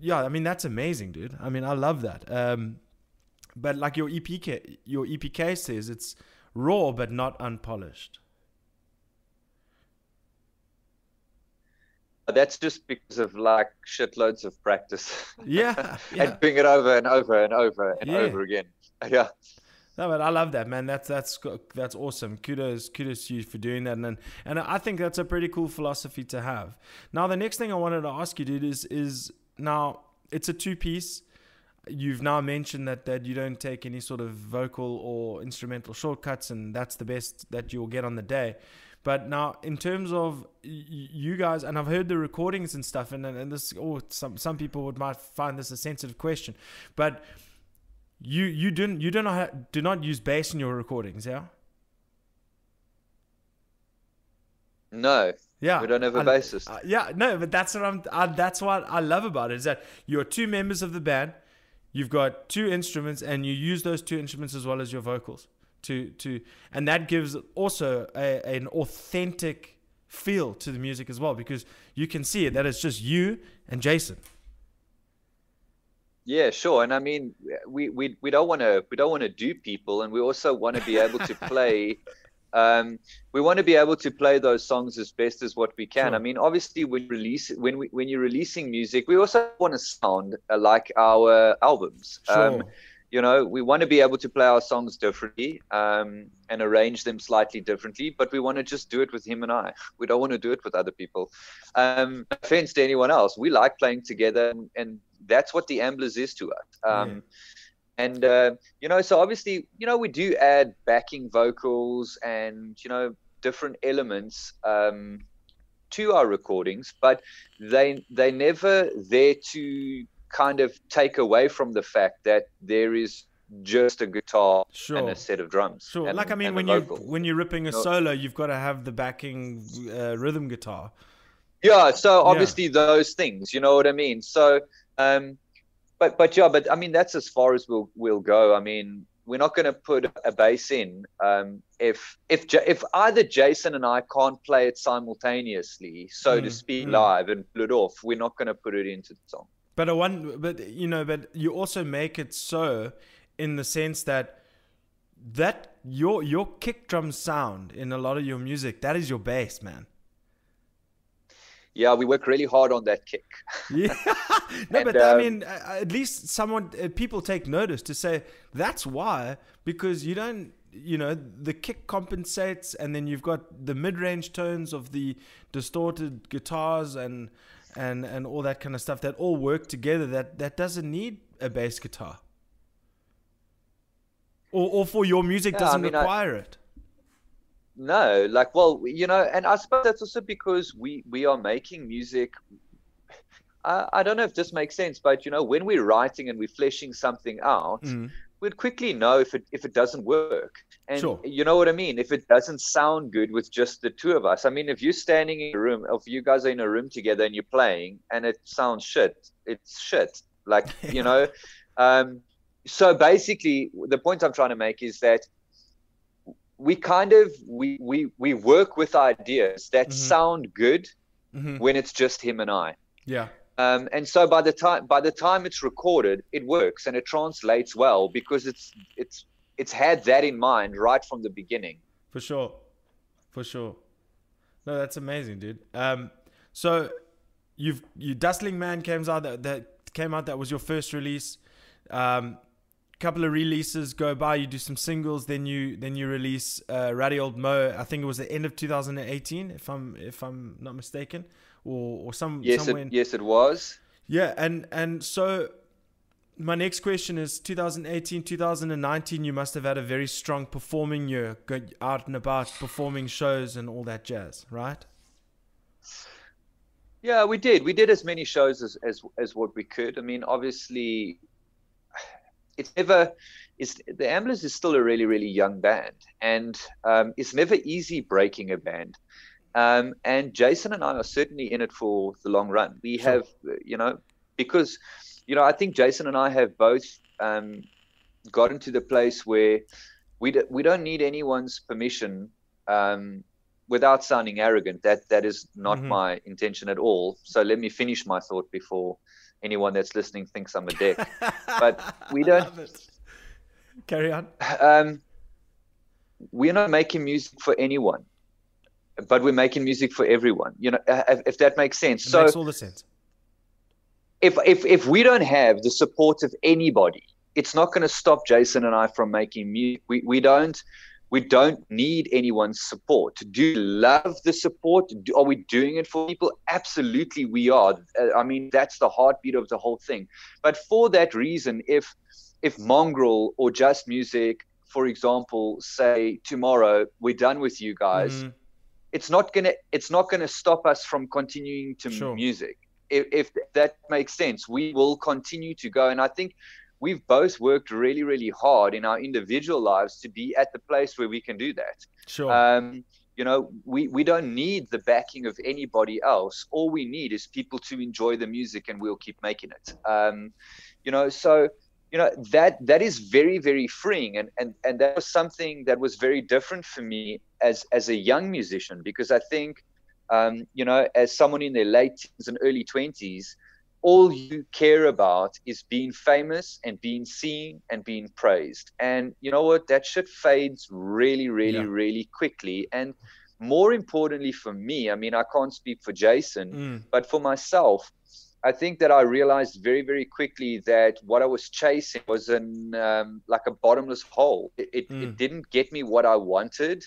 Speaker 1: yeah I mean that's amazing, dude. I mean I love that. Um, but like your EPK your EPK says it's raw but not unpolished.
Speaker 2: that's just because of like shitloads of practice. [laughs]
Speaker 1: Yeah, [laughs]
Speaker 2: yeah. and doing it over and over and over and yeah. over again. [laughs] Yeah.
Speaker 1: No, but I love that, man. That's that's that's awesome. Kudos, kudos to you for doing that, and and I think that's a pretty cool philosophy to have. Now, the next thing I wanted to ask you, dude, is is now it's a two piece. You've now mentioned that that you don't take any sort of vocal or instrumental shortcuts, and that's the best that you'll get on the day. But now, in terms of you guys, and I've heard the recordings and stuff, and and this, oh, some some people would might find this a sensitive question, but you you didn't you do not do not use bass in your recordings, yeah?
Speaker 2: No.
Speaker 1: Yeah,
Speaker 2: we don't have a bassist.
Speaker 1: Uh, yeah, no, but that's what I'm. Uh, that's what I love about it is that you're two members of the band. You've got two instruments, and you use those two instruments as well as your vocals to to and that gives also a, an authentic feel to the music as well because you can see it that it's just you and Jason.
Speaker 2: Yeah, sure. And I mean, we we, we don't want to we don't want to do people, and we also want to be able to [laughs] play. Um, we want to be able to play those songs as best as what we can. Sure. I mean, obviously, when release when we when you're releasing music, we also want to sound like our albums.
Speaker 1: Sure. Um,
Speaker 2: you know we want to be able to play our songs differently um, and arrange them slightly differently but we want to just do it with him and i we don't want to do it with other people um offense to anyone else we like playing together and, and that's what the amblers is to us um, yeah. And uh, you know so obviously you know we do add backing vocals and you know different elements um, to our recordings but they they never there to kind of take away from the fact that there is just a guitar
Speaker 1: sure.
Speaker 2: and a set of drums.
Speaker 1: Sure.
Speaker 2: And,
Speaker 1: like I mean, when you when you're ripping a solo, you've got to have the backing uh, rhythm guitar.
Speaker 2: Yeah. So obviously yeah. those things, you know what I mean. So, um, but but yeah, but I mean that's as far as we'll we'll go. I mean, we're not going to put a bass in um, if if if either Jason and I can't play it simultaneously, so mm, to speak, mm. live and pull it off. We're not going to put it into the song.
Speaker 1: But a one, but you know, but you also make it so in the sense that that your your kick drum sound in a lot of your music that is your bass, man.
Speaker 2: Yeah, we work really hard on that kick. [laughs]
Speaker 1: yeah, [laughs] no, and, but um, I mean, at least someone uh, people take notice to say that's why because you don't you know the kick compensates and then you've got the mid-range tones of the distorted guitars and and and all that kind of stuff that all work together that that doesn't need a bass guitar. Or or for your music yeah, doesn't I mean, require I, it
Speaker 2: no like well you know and i suppose that's also because we we are making music I, I don't know if this makes sense but you know when we're writing and we're fleshing something out mm we'd quickly know if it if it doesn't work. And sure. you know what I mean? If it doesn't sound good with just the two of us. I mean, if you're standing in a room, if you guys are in a room together and you're playing and it sounds shit, it's shit. Like, you [laughs] know, um, so basically the point I'm trying to make is that we kind of we we we work with ideas that mm-hmm. sound good mm-hmm. when it's just him and I.
Speaker 1: Yeah.
Speaker 2: Um, and so by the time by the time it's recorded, it works and it translates well because it's it's it's had that in mind right from the beginning.
Speaker 1: For sure, for sure. No, that's amazing, dude. Um, so you've you Dustling Man came out that that came out that was your first release. Um, couple of releases go by. You do some singles, then you then you release uh, Ratty Old Mo. I think it was the end of 2018, if I'm if I'm not mistaken, or or some
Speaker 2: yes, it, in, yes, it was.
Speaker 1: Yeah, and and so my next question is 2018 2019 you must have had a very strong performing year out and about performing shows and all that jazz right
Speaker 2: yeah we did we did as many shows as as, as what we could i mean obviously it's never it's the Amblers is still a really really young band, and um, it's never easy breaking a band. Um, and Jason and I are certainly in it for the long run. We sure. have, you know, because, you know, I think Jason and I have both um, gotten to the place where we d- we don't need anyone's permission um, without sounding arrogant. That that is not mm-hmm. my intention at all. So let me finish my thought before anyone that's listening thinks I'm a dick. [laughs] but we don't.
Speaker 1: Carry on.
Speaker 2: Um, we're not making music for anyone, but we're making music for everyone. You know, if, if that makes sense.
Speaker 1: It
Speaker 2: so
Speaker 1: makes all the sense.
Speaker 2: If if if we don't have the support of anybody, it's not going to stop Jason and I from making music. We we don't we don't need anyone's support. Do you love the support? Do, are we doing it for people? Absolutely, we are. Uh, I mean, that's the heartbeat of the whole thing. But for that reason, if if Mongrel or Just Music, for example, say tomorrow we're done with you guys, mm-hmm. it's not gonna it's not gonna stop us from continuing to sure. music. If, if that makes sense, we will continue to go. And I think we've both worked really, really hard in our individual lives to be at the place where we can do that.
Speaker 1: Sure.
Speaker 2: Um, you know, we, we don't need the backing of anybody else. All we need is people to enjoy the music and we'll keep making it. Um, you know, so, you know, that that is very, very freeing. And, and, and that was something that was very different for me as, as a young musician, because I think, um, you know, as someone in their late teens and early 20s, all you care about is being famous and being seen and being praised. And you know what? That shit fades really, really, yeah. really quickly. And more importantly for me, I mean, I can't speak for Jason, mm. but for myself, I think that I realized very, very quickly that what I was chasing was an um, like a bottomless hole. It, it, mm. it, didn't get me what I wanted,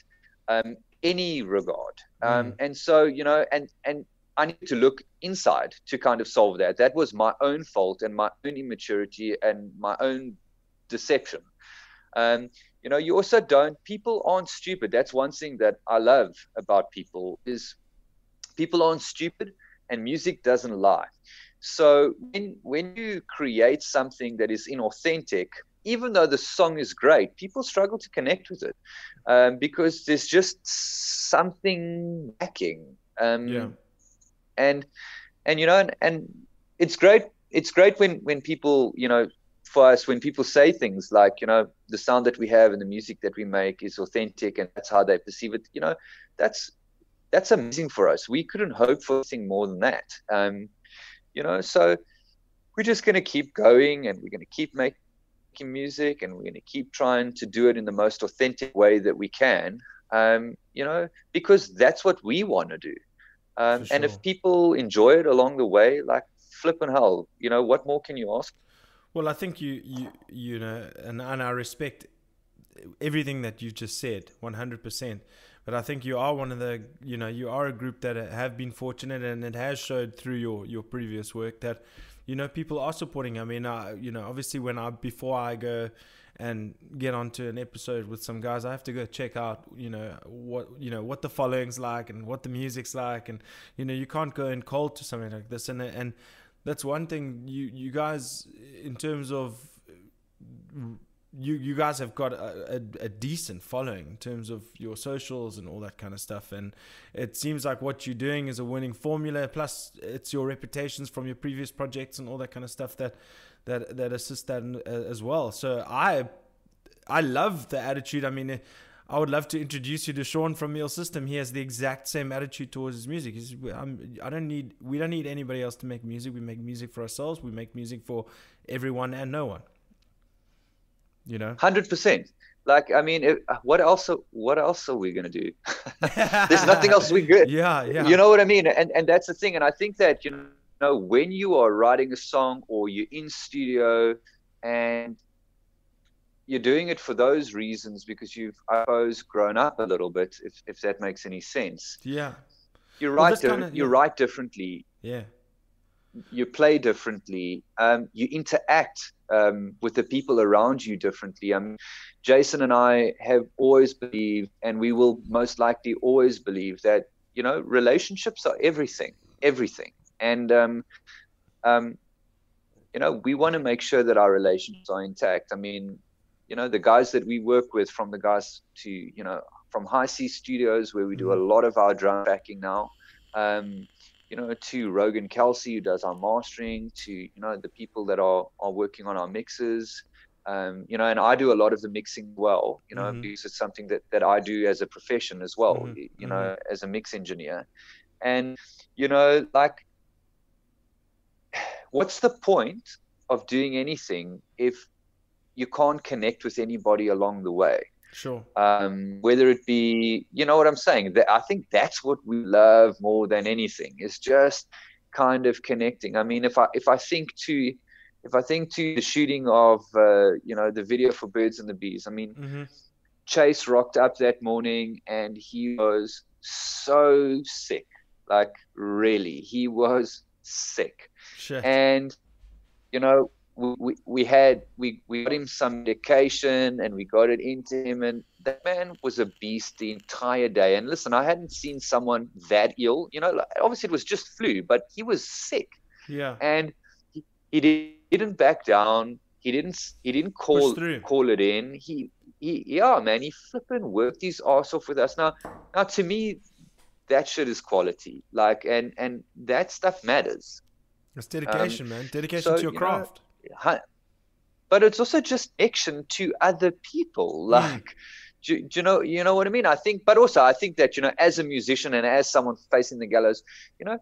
Speaker 2: um, any regard. Um, mm. And so, you know, and and I need to look inside to kind of solve that. That was my own fault and my own immaturity and my own deception. Um, you know, you also don't. People aren't stupid. That's one thing that I love about people is people aren't stupid, and music doesn't lie. So when when you create something that is inauthentic, even though the song is great, people struggle to connect with it um, because there's just something lacking. Um,
Speaker 1: yeah
Speaker 2: and and you know and, and it's great it's great when when people you know for us when people say things like you know the sound that we have and the music that we make is authentic and that's how they perceive it you know that's that's amazing for us. We couldn't hope for anything more than that. Um you know so we're just going to keep going and we're going to keep making music and we're going to keep trying to do it in the most authentic way that we can um you know because that's what we want to do um, sure. And if people enjoy it along the way, like flipping hell, you know, what more can you ask?
Speaker 1: Well, I think you you you know, and and I respect everything that you've just said, one hundred percent. But I think you are one of the, you know, you are a group that have been fortunate, and it has showed through your your previous work that, you know, people are supporting. I mean, I, you know, obviously when I before I go and get onto an episode with some guys, I have to go check out, you know, what you know what the following's like and what the music's like, and you know, you can't go in cold to something like this, and and that's one thing you you guys in terms of you you guys have got a, a, a, decent following in terms of your socials and all that kind of stuff. And it seems like what you're doing is a winning formula. Plus it's your reputations from your previous projects and all that kind of stuff that that that assist that uh, as well. So I I love the attitude. I mean, I would love to introduce you to Sean from Meal System. He has the exact same attitude towards his music. He's, I'm, I don't need, we don't need anybody else to make music. We make music for ourselves. We make music for everyone and no one. You know,
Speaker 2: hundred percent. Like, I mean, what else? What else are we gonna do? [laughs] There's nothing else we good. [laughs]
Speaker 1: Yeah, yeah.
Speaker 2: You know what I mean? And and that's the thing. And I think that you know when you are writing a song or you're in studio and you're doing it for those reasons because you've, I suppose, grown up a little bit, if, if that makes any sense.
Speaker 1: Yeah.
Speaker 2: You write, well, kinda, you yeah. write differently.
Speaker 1: Yeah.
Speaker 2: You play differently. Um, you interact um, with the people around you differently. Um, Jason and I have always believed, and we will most likely always believe that you know relationships are everything, everything, and um, um, you know we want to make sure that our relations are intact. I mean, you know the guys that we work with from the guys to you know from high c studios where we do a mm-hmm. lot of our drum backing now um, you know to rogan kelsey who does our mastering to you know the people that are are working on our mixes um, you know and i do a lot of the mixing well you know mm-hmm. because it's something that that i do as a profession as well mm-hmm. you know mm-hmm. as a mix engineer and you know like what's the point of doing anything if you can't connect with anybody along the way.
Speaker 1: Sure.
Speaker 2: Um, whether it be, you know what I'm saying? That I think that's what we love more than anything is just kind of connecting. I mean, if I if I think to if I think to the shooting of uh, you know the video for Birds and the Bees, I mean, mm-hmm. Chase rocked up that morning and he was so sick, like really, he was sick,
Speaker 1: Shit.
Speaker 2: and you know we, we had we, we got him some medication and we got it into him and that man was a beast the entire day. And listen i hadn't seen someone that ill you know obviously it was just flu but he was sick.
Speaker 1: Yeah.
Speaker 2: And he, he didn't back down. He didn't he didn't call call it in. He he yeah man he flipping worked his ass off with us. Now now to me that shit is quality. Like and and that stuff matters.
Speaker 1: It's dedication um, man. dedication so, to your craft. know,
Speaker 2: but it's also just action to other people. Hmm. like mm. do, do, you know you know what i mean? I think but also i think that you know as a musician and as someone facing the gallows you know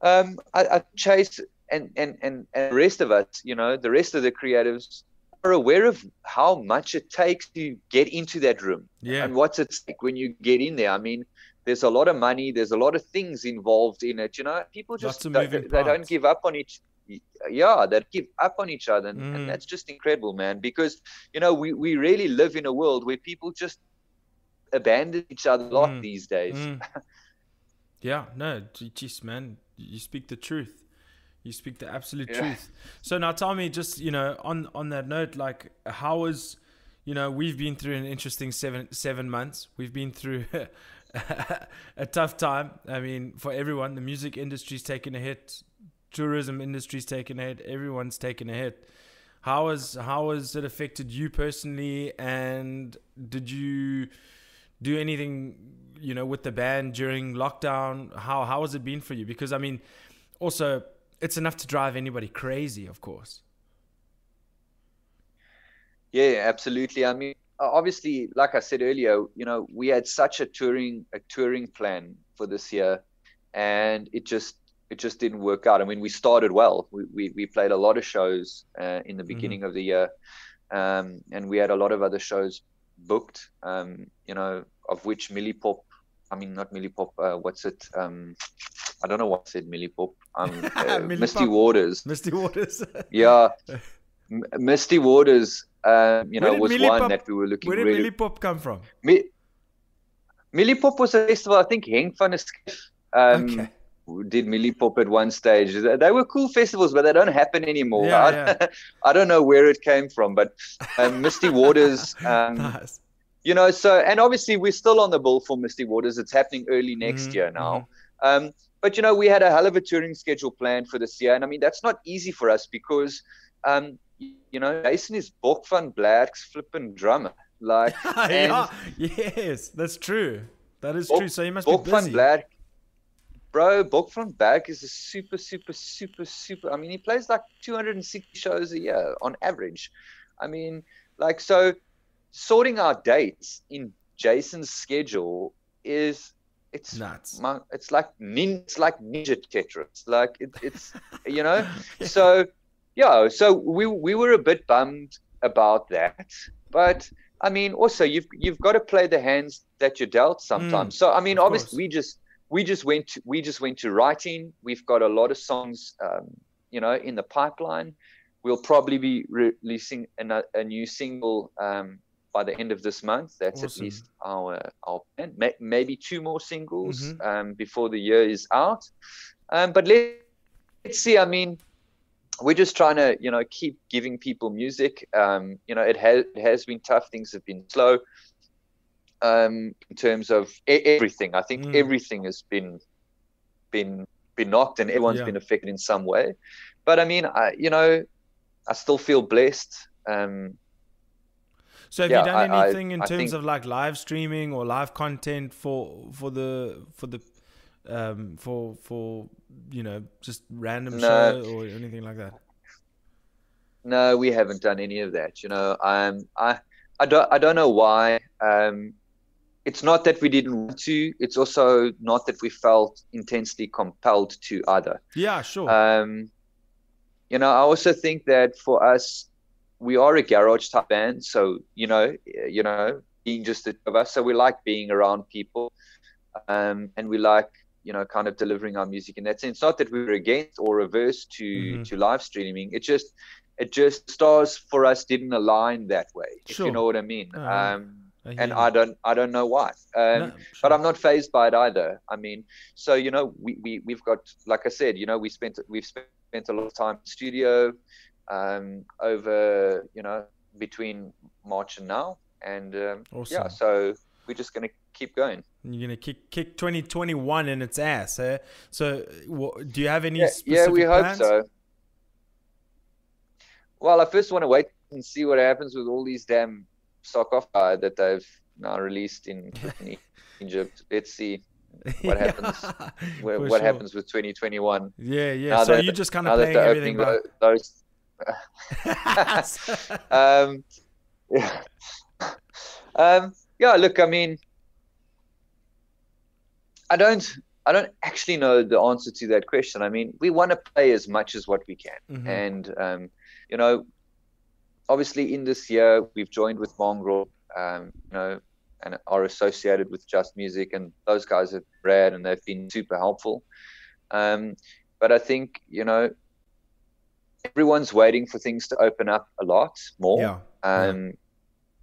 Speaker 2: um i, I chase and, and and and the rest of us you know the rest of the creatives are aware of how much it takes to get into that room
Speaker 1: yeah.
Speaker 2: and what's it like when you get in there. I mean there's a lot of money there's a lot of things involved in it you know people just they, they don't give up on each yeah that give up on each other and, mm. and, that's just incredible man because you know we, we really live in a world where people just abandon each other a lot mm. these days mm.
Speaker 1: yeah no jeez man you speak the truth you speak the absolute yeah. truth so now tell me just you know on on that note like how was you know we've been through an interesting seven seven months we've been through [laughs] [laughs] a tough time i mean for everyone the music industry's taken a hit tourism industry's taken a hit, everyone's taken a hit. How has how has it affected you personally? And did you do anything, you know, with the band during lockdown? How how has it been for you? Because I mean, also it's enough to drive anybody crazy, of course.
Speaker 2: Yeah, absolutely. I mean, obviously, like I said earlier, you know, we had such a touring a touring plan for this year, and it just it just didn't work out. I mean, we started well. We we, we played a lot of shows uh, in the mm-hmm. beginning mm-hmm. of the year, um, and we had a lot of other shows booked. Um, you know, of which Mieliepop. I mean, not Mieliepop. Uh, what's it? Um, I don't know what said. Mieliepop. Um, [laughs] uh, Misty Waters.
Speaker 1: Misty Waters. [laughs]
Speaker 2: yeah, Misty Waters. Uh, you know, was Mieliepop, one that we were looking. At.
Speaker 1: Where did
Speaker 2: really...
Speaker 1: Mieliepop come from?
Speaker 2: Mi- Mieliepop was a festival. I think Henk van Um, okay did Mieliepop at one stage. They were cool festivals, but they don't happen anymore.
Speaker 1: Yeah, I, yeah. [laughs]
Speaker 2: I don't know where it came from, but um, Misty Waters. [laughs] Um, nice. You know, so and obviously we're still on the bill for Misty Waters. It's happening early next mm-hmm, year now. Mm-hmm. Um, but you know, we had a hell of a touring schedule planned for this year, and I mean that's not easy for us because, um, you know, Jason is Bok van Blerk's flipping drummer. Like, [laughs]
Speaker 1: yeah, yes, that's true. That is Bok, true. So you must Bok be busy.
Speaker 2: van Blerk bro, Bok van Blerk is a super, super, super, super. I mean, he plays like 260 shows a year on average. I mean, like so, sorting our dates in Jason's schedule is it's
Speaker 1: nuts.
Speaker 2: My, it's like nin, it's like ninja Tetris. Like it, it's [laughs] you know. So yeah, so we we were a bit bummed about that, but I mean, also you've you've got to play the hands that you're dealt sometimes. Mm, so I mean, obviously course. we just we just went to, we just went to writing. We've got a lot of songs, um, you know, in the pipeline. We'll probably be re- releasing a, a new single um, by the end of this month. That's awesome. at least our our plan. maybe two more singles mm-hmm. um, before the year is out. Um, but let, let's see. I mean, we're just trying to you know keep giving people music. Um, you know, it has it has been tough. Things have been slow. Um, in terms of everything, I think mm. everything has been been been knocked, and everyone's yeah. been affected in some way. But I mean, I you know, I still feel blessed. Um,
Speaker 1: so have yeah, you done I, anything I, in I terms of like live streaming or live content for for the for the um, for for you know just random no, show or anything like that?
Speaker 2: No, we haven't done any of that. You know, um, I I don't I don't know why. Um, it's not that we didn't want to. It's also not that we felt intensely compelled to either.
Speaker 1: Yeah, sure.
Speaker 2: Um, you know, I also think that for us, we are a garage type band, so you know, you know, being just the of us, so we like being around people, um, and we like you know kind of delivering our music in that sense. Not that we were against or averse to mm-hmm. to live streaming. It just it just stars for us didn't align that way. Sure. If you know what I mean. Uh, um, I and I don't I don't know why. Um, no, sure. But I'm not phased by it either. I mean, so you know, we, we we've got like I said, you know, we spent we've spent a lot of time in studio um, over you know between March and now, and um, awesome. yeah, so we're just gonna keep going.
Speaker 1: You're gonna kick kick 2021 in its ass, eh? So, what, do you have any?
Speaker 2: Yeah, yeah we
Speaker 1: plans?
Speaker 2: hope so. Well, I first want to wait and see what happens with all these damn sock off that they've now released in, [laughs] in Egypt. Let's see what [laughs] happens what, what sure. happens with 2021
Speaker 1: yeah yeah now so you just kind of playing everything
Speaker 2: those, those [laughs] um, yeah. Um, yeah, look, I mean, I don't, I don't actually know the answer to that question. I mean, we want to play as much as what we can, mm-hmm. and um, you know, obviously in this year we've joined with Mongrel, um, you know, and are associated with Just Music, and those guys have read and they've been super helpful. Um, but I think you know everyone's waiting for things to open up a lot more.
Speaker 1: Yeah.
Speaker 2: Um, yeah.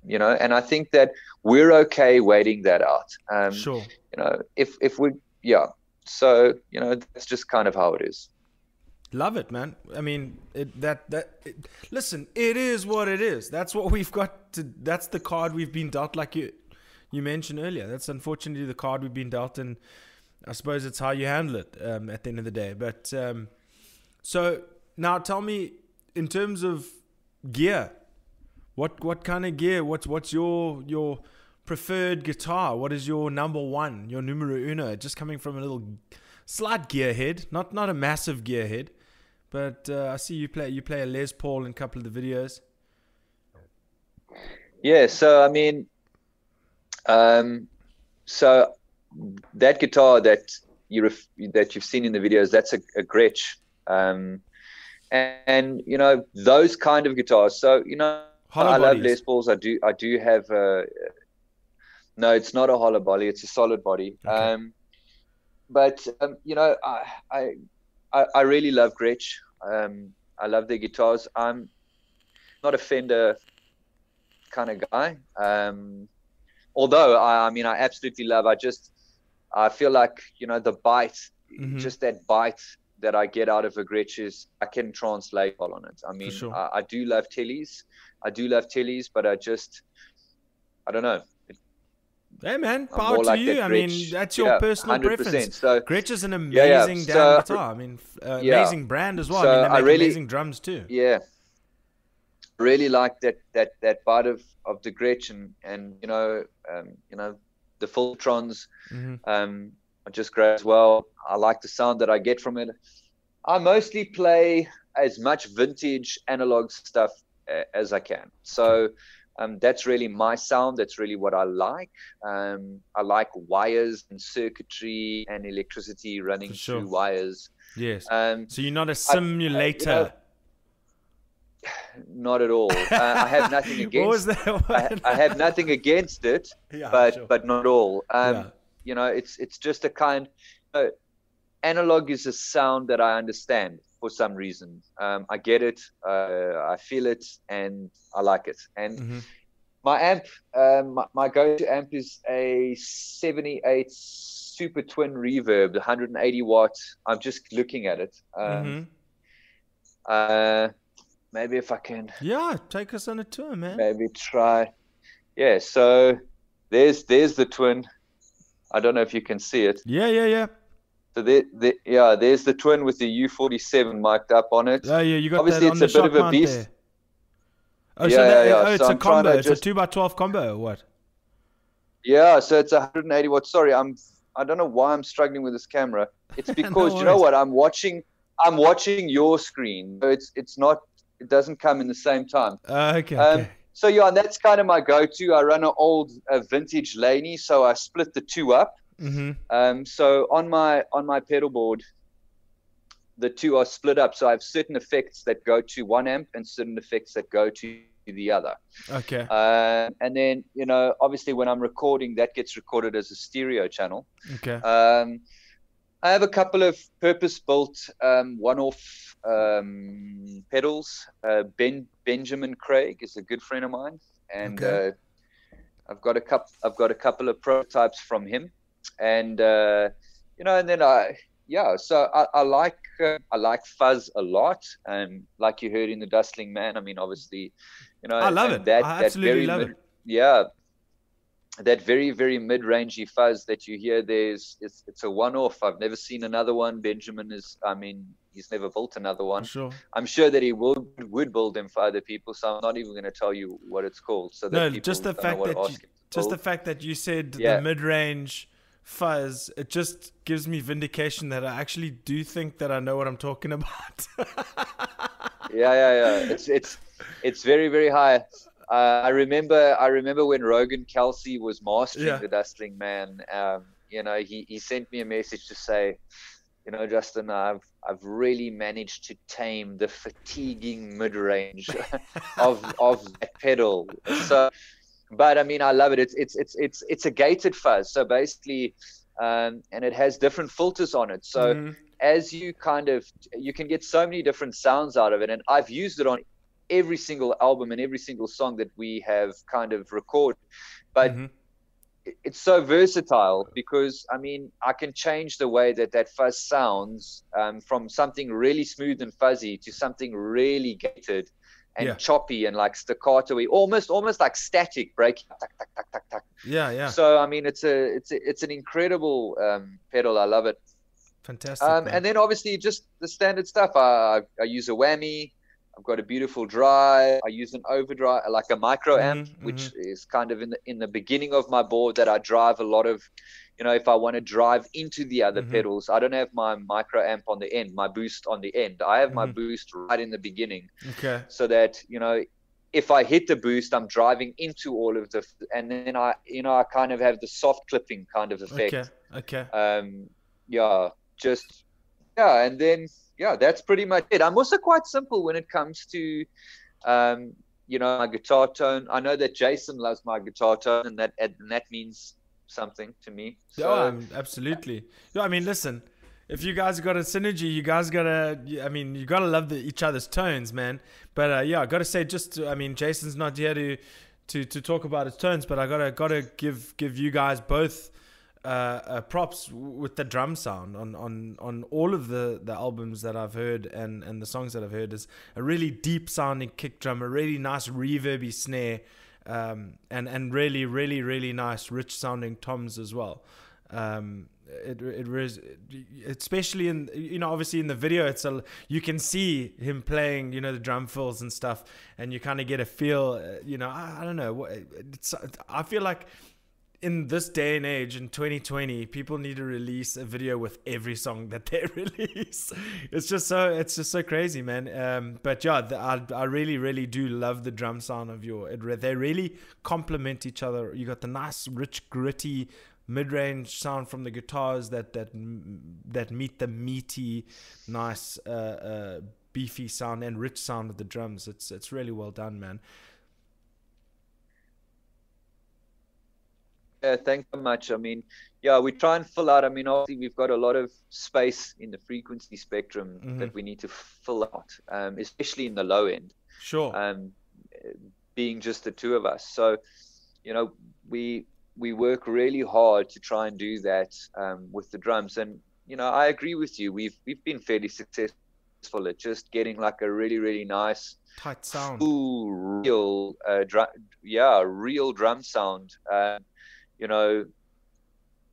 Speaker 2: You know, and I think that we're okay waiting that out. Um,
Speaker 1: sure.
Speaker 2: You know, if if we, yeah. So you know, that's just kind of how it is.
Speaker 1: Love it, man. I mean, it, that that. It, listen, it is what it is. That's what we've got to. That's the card we've been dealt, like you you mentioned earlier. That's unfortunately the card we've been dealt, and I suppose it's how you handle it um, at the end of the day. But um, so now tell me, in terms of gear, what what kind of gear? What's what's your your preferred guitar? What is your number one? Your numero uno? Just coming from a little slight gearhead, not not a massive gearhead, but uh, I see you play you play a Les Paul in a couple of the videos.
Speaker 2: Yeah, so I mean, um, so that guitar that you ref- that you've seen in the videos, that's a, a Gretsch. Um, and, and, you know those kind of guitars. So you know, hollow I bodies. love Les Pauls. I do. I do have a. No, it's not a hollow body. It's a solid body. Okay. Um, but um, you know, I, I I really love Gretsch. Um, I love their guitars. I'm not a Fender kind of guy. Um, although I, I mean, I absolutely love. I just I feel like you know the bite, mm-hmm. just that bite that I get out of a Gretsch is I can translate all on it. I mean, sure. I, I, do love Tellys. I do love Tellys, but I just, I don't know.
Speaker 1: Hey man, power to like you. I mean, that's your yeah, personal 100%. preference. So, Gretsch is an amazing yeah, yeah. So, guitar. I mean, uh, amazing brand as well. So I mean, I really, amazing drums too.
Speaker 2: Yeah, really like that that that bite of of the Gretsch and and you know um, you know the Filtrons. Mm-hmm. Um, are just great as well. I like the sound that I get from it. I mostly play as much vintage analog stuff as I can. So um, that's really my sound. That's really what I like. Um, I like wires and circuitry and electricity running sure. through wires.
Speaker 1: Yes. Um, so you're not a simulator. I, I, you know, [sighs]
Speaker 2: not at all. Uh, I have nothing [laughs] against. [laughs] I, I, have nothing against it, [laughs] yeah, but sure. but not all. Um, yeah. You know, it's it's just a kind. Uh, analog is a sound that I understand for some reason. Um, I get it, uh, I feel it, and I like it. And mm-hmm. my amp, um, my, my, go-to amp is a 78 Super Twin Reverb, 180 watts. I'm just looking at it. Um, mm-hmm. uh, maybe if I can.
Speaker 1: Yeah, take us on a tour, man.
Speaker 2: Maybe try. Yeah, so there's there's the twin. I don't know if you can see it.
Speaker 1: Yeah, yeah, yeah.
Speaker 2: So there, there, yeah, there's the twin with the U47 mic'd up on it.
Speaker 1: Oh yeah, you got Obviously, that on it's the a bit of a beast. There. Oh, yeah, so that, yeah, yeah. Oh, it's so a I'm combo. It's just... a two by twelve combo or what?
Speaker 2: Yeah, so it's 180 watts. Sorry, I'm. I don't know why I'm struggling with this camera. It's [laughs] because no you know what? I'm watching. I'm watching your screen. So it's it's not. It doesn't come in the same time.
Speaker 1: Uh, okay. Um, okay.
Speaker 2: So yeah, and that's kind of my go-to. I run an old uh, vintage Laney, so I split the two up. Mm-hmm. Um, so on my on my pedal board, the two are split up. So I have certain effects that go to one amp and certain effects that go to the other.
Speaker 1: Okay.
Speaker 2: Uh, and then you know, obviously, when I'm recording, that gets recorded as a stereo channel.
Speaker 1: Okay.
Speaker 2: Um, I have a couple of purpose-built um, one-off um, pedals. Uh, ben Benjamin Craig is a good friend of mine, and okay. uh, I've got a couple. I've got a couple of prototypes from him and uh, you know, and then I yeah, so I, I like uh, I like fuzz a lot, and like you heard in the Dustling Man, I mean, obviously, you know,
Speaker 1: I love it. That, I absolutely love mid, it.
Speaker 2: Yeah, that very very mid-rangey fuzz that you hear there's it's, it's a one-off i've never seen another one benjamin is i mean he's never built another one
Speaker 1: sure
Speaker 2: i'm sure that he would would build them for other people so i'm not even going to tell you what it's called so
Speaker 1: no just the fact that you, just the fact that you said yeah. the mid-range fuzz, it just gives me vindication that I actually do think that I know what I'm talking about. [laughs]
Speaker 2: yeah, yeah, yeah. It's it's it's very very high. Uh, I remember I remember when Rogan Kelsey was mastering yeah. the Dustling Man. Um, you know, he, he sent me a message to say, you know, Justin, I've I've really managed to tame the fatiguing mid range [laughs] of of that pedal. So but I mean, I love it. It's it's it's it's it's a gated fuzz. So basically, um, and it has different filters on it. So mm-hmm. as you kind of you can get so many different sounds out of it, and I've used it on every single album and every single song that we have kind of recorded. But mm-hmm. it's so versatile because I mean, I can change the way that that fuzz sounds um, from something really smooth and fuzzy to something really gated and yeah. choppy and like staccato almost almost like static breaking
Speaker 1: yeah yeah.
Speaker 2: So i mean it's a it's a, it's an incredible um, pedal. I love it.
Speaker 1: Fantastic
Speaker 2: um, and then obviously just the standard stuff. I, I use a whammy. I've got a beautiful dry i use an overdrive like a micro amp mm-hmm, which mm-hmm. is kind of in the in the beginning of my board that i drive a lot of you know, if I want to drive into the other mm-hmm. pedals, I don't have my micro amp on the end, my boost on the end. I have mm-hmm. my boost right in the beginning.
Speaker 1: Okay.
Speaker 2: So that, you know, if I hit the boost, I'm driving into all of the, and then I, you know, I kind of have the soft clipping kind of effect.
Speaker 1: Okay. Okay.
Speaker 2: Um, yeah, just, yeah. And then, yeah, that's pretty much it. I'm also quite simple when it comes to, um, you know, my guitar tone. I know that Jason loves my guitar tone, and that and that means something to me.
Speaker 1: So, um, absolutely. Yeah, I mean, listen, if you guys got a synergy, you guys gotta. I mean, you gotta love the, each other's tones, man. But uh, yeah, I gotta say, just I mean, Jason's not here to to to talk about his tones, but I gotta gotta give give you guys both. Uh, uh, props with the drum sound on, on, on all of the, the albums that I've heard and, and the songs that I've heard is a really deep sounding kick drum, a really nice reverby snare, um, and and really really really nice rich sounding toms as well. Um, it it especially in you know obviously in the video it's a you can see him playing you know the drum fills and stuff and you kind of get a feel uh, you know I, I don't know I feel like in this day and age in 2020 people need to release a video with every song that they [laughs] release. It's just so it's just so crazy man. Um, but yeah the, I, I really really do love the drum sound of your it, they really complement each other. You got the nice rich gritty mid-range sound from the guitars that that that meet the meaty nice uh, uh, beefy sound and rich sound of the drums. It's it's really well done man
Speaker 2: Yeah, thanks so much. I mean, yeah, we try and fill out. I mean, obviously, we've got a lot of space in the frequency spectrum mm-hmm. that we need to fill out, um, especially in the low end.
Speaker 1: Sure.
Speaker 2: Um, being just the two of us, so you know, we we work really hard to try and do that um, with the drums. And you know, I agree with you. We've we've been fairly successful at just getting like a really really nice
Speaker 1: tight sound,
Speaker 2: full, real, uh, drum, yeah, real drum sound. Uh, you know,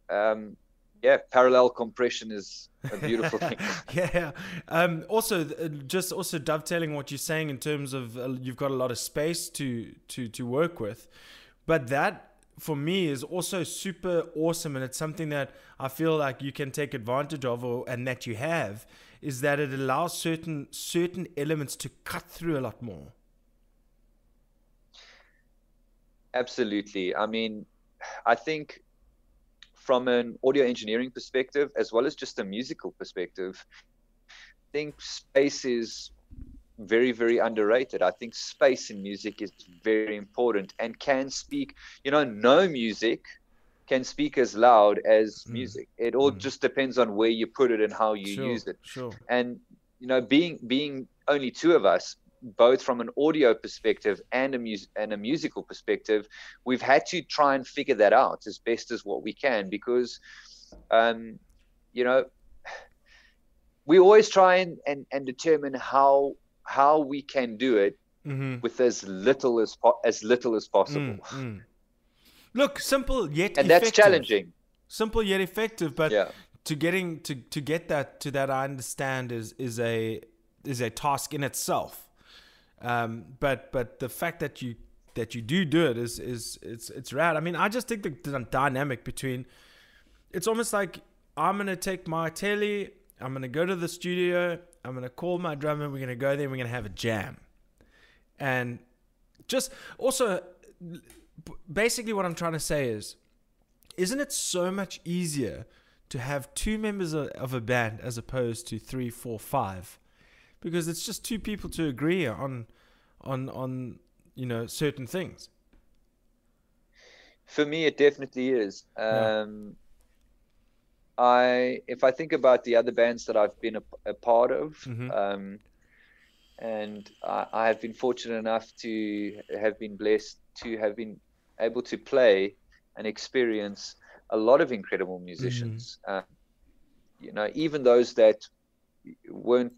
Speaker 2: um, yeah, parallel compression is a beautiful [laughs] thing. [laughs]
Speaker 1: yeah. Um, also, uh, just also dovetailing what you're saying in terms of uh, you've got a lot of space to to to work with, but that for me is also super awesome, and it's something that I feel like you can take advantage of, or and that you have, is that it allows certain certain elements to cut through a lot more.
Speaker 2: Absolutely. I mean, I think from an audio engineering perspective, as well as just a musical perspective, I think space is very, very underrated. I think space in music is very important and can speak, you know, no music can speak as loud as mm. music. It all mm. just depends on where you put it and how you
Speaker 1: sure,
Speaker 2: use it.
Speaker 1: Sure.
Speaker 2: And you know, being being only two of us, both from an audio perspective and a music and a musical perspective, we've had to try and figure that out as best as what we can because, um, you know, we always try and, and, and determine how how we can do it mm-hmm. with as little as po- as little as possible. Mm, mm.
Speaker 1: Look, simple yet
Speaker 2: and
Speaker 1: effective.
Speaker 2: that's challenging.
Speaker 1: Simple yet effective, but yeah. to getting to to get that to that, I understand is is a is a task in itself. Um, but but the fact that you that you do do it is is it's it's rad. I mean, I just think the, the dynamic between it's almost like I'm gonna take my telly, I'm gonna go to the studio, I'm gonna call my drummer, we're gonna go there, we're gonna have a jam, and just also basically what I'm trying to say is, isn't it so much easier to have two members of a band as opposed to three, four, five? Because it's just two people to agree on on on you know certain things
Speaker 2: for me it definitely is um, yeah. i if i think about the other bands that i've been a, a part of mm-hmm. um, and I, I, have been fortunate enough to have been blessed to have been able to play and experience a lot of incredible musicians mm-hmm. uh, you know even those that weren't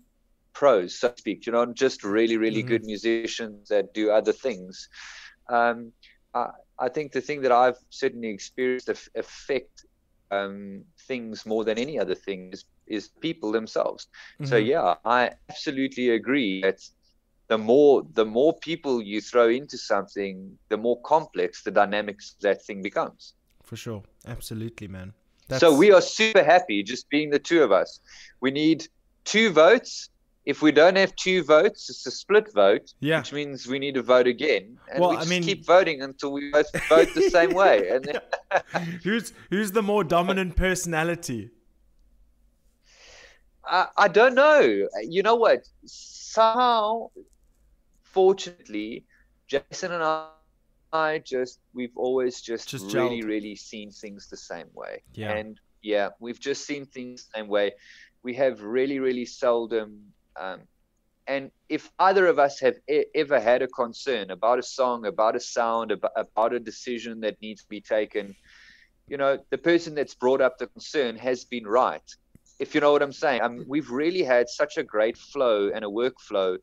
Speaker 2: pros, so to speak, you know, just really, really mm-hmm. good musicians that do other things. Um, I, I, think the thing that I've certainly experienced affect um, things more than any other thing is, is people themselves. Mm-hmm. So yeah, I absolutely agree that the more the more people you throw into something, the more complex the dynamics that thing becomes.
Speaker 1: For sure, absolutely, man.
Speaker 2: That's... So we are super happy just being the two of us. We need two votes if we don't have two votes, it's a split vote,
Speaker 1: yeah.
Speaker 2: which means we need to vote again. And well, we just I mean, keep voting until we both vote the same [laughs] way. And
Speaker 1: then... [laughs] who's who's the more dominant personality?
Speaker 2: I, I don't know. You know what? Somehow, fortunately, Jason and I, I just we've always just, just really, gelled. really seen things the same way.
Speaker 1: Yeah.
Speaker 2: And yeah, we've just seen things the same way. We have really, really seldom um, and if either of us have e- ever had a concern about a song, about a sound, about, about a decision that needs to be taken, you know, the person that's brought up the concern has been right. If you know what I'm saying, um, we've really had such a great flow and a workflow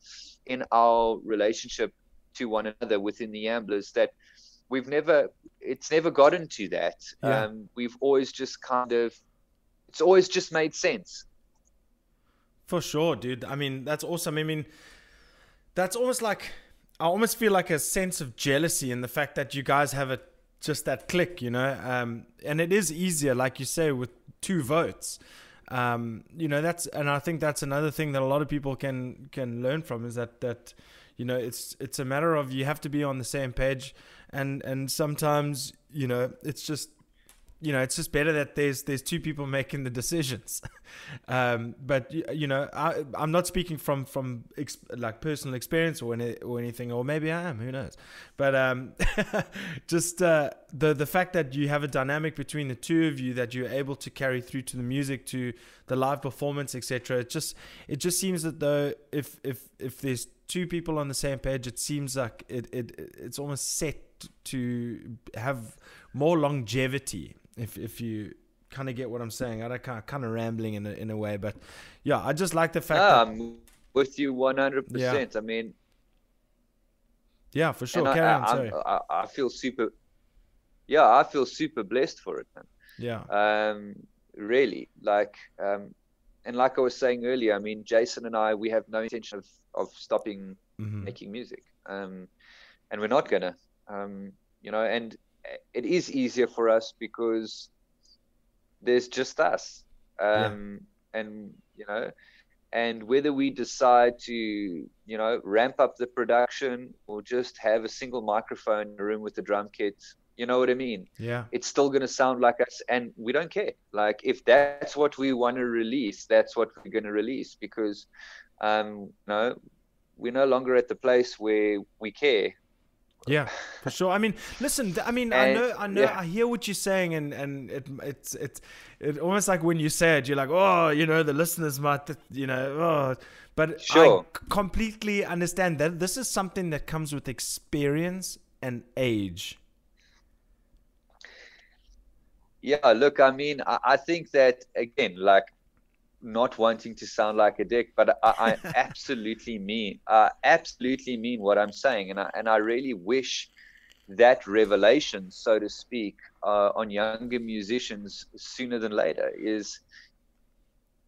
Speaker 2: in our relationship to one another within the Amblers that we've never, it's never gotten to that. Yeah. Um, we've always just kind of, it's always just made sense.
Speaker 1: For sure, dude. I mean, that's awesome. I mean, that's almost like I almost feel like a sense of jealousy in the fact that you guys have a just that click, you know. Um, and it is easier, like you say, with two votes. Um, you know, that's and I think that's another thing that a lot of people can can learn from is that that you know it's it's a matter of you have to be on the same page, and and sometimes you know it's just you know, it's just better that there's there's two people making the decisions. [laughs] um, but you know, I, I'm not speaking from from ex- like personal experience or any, or anything, or maybe I am. Who knows? But um, [laughs] just uh, the the fact that you have a dynamic between the two of you that you're able to carry through to the music, to the live performance, etc. It just it just seems that though if if if there's two people on the same page, it seems like it, it it's almost set to have more longevity if if you kind of get what I'm saying. I don't kind of, kind of rambling in a, in a way, but yeah, I just like the fact
Speaker 2: no,
Speaker 1: that
Speaker 2: I'm with you 100. Yeah. percent I mean,
Speaker 1: yeah, for sure.
Speaker 2: I,
Speaker 1: on, sorry.
Speaker 2: I, I, feel super. Yeah, I feel super blessed for it, man.
Speaker 1: Yeah.
Speaker 2: Um, really, like, um, and like I was saying earlier, I mean, Jason and I, we have no intention of of stopping mm-hmm. making music, um, and we're not gonna, um, you know, and it is easier for us because there's just us. Um, yeah. and you know and whether we decide to you know ramp up the production or just have a single microphone in a room with the drum kit you know what i mean?
Speaker 1: Yeah.
Speaker 2: It's still going to sound like us and we don't care. Like if that's what we want to release that's what we're going to release because um you know we're no longer at the place where we care
Speaker 1: yeah, for sure. I mean, listen. I mean, and, I know, I know, yeah. I hear what you're saying, and and it, it's it's it almost like when you say it, you're like, oh, you know, the listeners might, you know, oh, but
Speaker 2: sure.
Speaker 1: I completely understand that this is something that comes with experience and age.
Speaker 2: Yeah, look, I mean, I, I think that again, like not wanting to sound like a dick, but I, I [laughs] absolutely mean, uh, absolutely mean what I'm saying, and I and I really wish that revelation, so to speak, uh, on younger musicians sooner than later is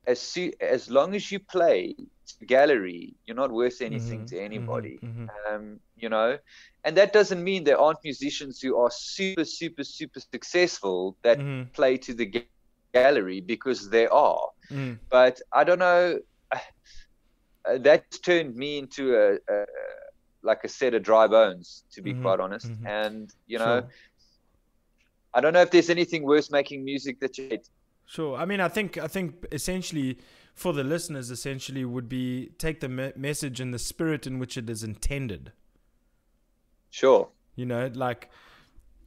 Speaker 2: as so, as long as you play to gallery, you're not worth anything mm-hmm, to anybody. Mm-hmm, mm-hmm. Um, you know, and that doesn't mean there aren't musicians who are super, super, super successful that mm-hmm. play to the gallery because there are. Mm. But I don't know. [sighs] Uh, that's turned me into a, a, like a set of dry bones, to be mm-hmm. quite honest. Mm-hmm. And you know, sure. I don't know if there's anything worse making music that you hate.
Speaker 1: Sure. I mean, I think I think essentially for the listeners, essentially would be take the me- message in the spirit in which it is intended.
Speaker 2: Sure.
Speaker 1: You know, like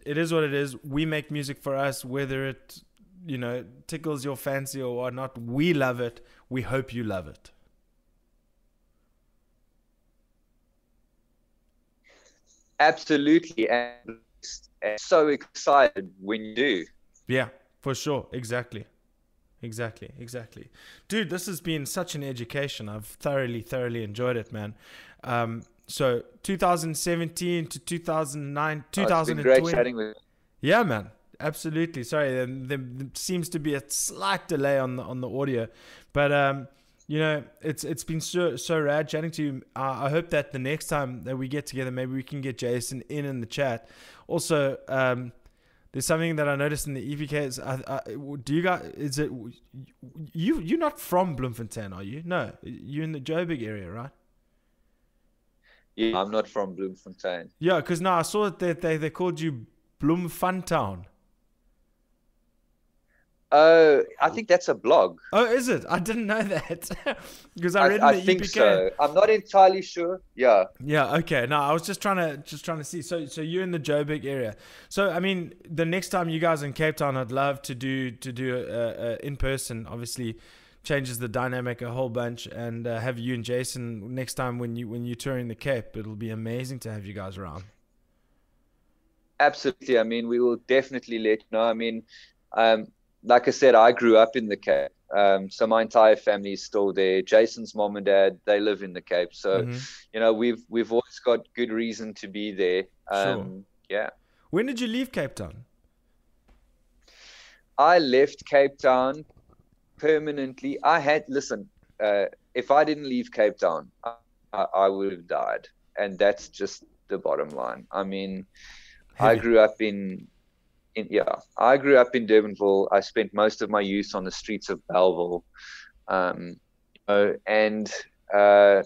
Speaker 1: it is what it is. We make music for us, whether it you know tickles your fancy or whatnot. We love it. We hope you love it.
Speaker 2: Absolutely, and so excited when you do.
Speaker 1: Yeah, for sure. Exactly. Exactly, exactly. Dude, this has been such an education. I've thoroughly, thoroughly enjoyed it, man. Um, so 2017 to 2009, 2020. Oh, great chatting with Yeah, man absolutely. Sorry, there, there, seems to be a slight delay on the on the audio, but um, you know, it's it's been so so rad chatting to you. Uh, I hope that the next time that we get together, maybe we can get Jason in in the chat. Also, um, there's something that I noticed in the EPK. Is, uh, uh, do you guys? Is it you? You're not from Bloemfontein, are you? No, you're in the Joburg area, right?
Speaker 2: Yeah, I'm not from Bloemfontein.
Speaker 1: Yeah, because now I saw that they, they they called you Bloemfontein.
Speaker 2: Oh, I think that's a blog.
Speaker 1: Oh, is it? I didn't know that [laughs] because I read
Speaker 2: I, I think so. I'm not entirely sure. Yeah.
Speaker 1: Yeah. Okay. No, I was just trying to just trying to see. So, so you're in the Joburg area. So, I mean, the next time you guys in Cape Town, I'd love to do to do a, a in person. Obviously, changes the dynamic a whole bunch, and uh, have you and Jason next time when you when you're touring the Cape. It'll be amazing to have you guys around.
Speaker 2: Absolutely. I mean, we will definitely let you know. I mean, um, like I said, I grew up in the Cape. Um, so my entire family is still there. Jason's mom and dad, they live in the Cape. So, mm-hmm. you know, we've we've always got good reason to be there. Um, sure. Yeah.
Speaker 1: When did you leave Cape Town?
Speaker 2: I left Cape Town permanently. I had listen. Uh, if I didn't leave Cape Town, I, I, would have died, and that's just the bottom line. I mean, Heavy. I grew up in in, yeah, I grew up in Durbanville. I spent most of my youth on the streets of Bellville. Um, you know, and uh,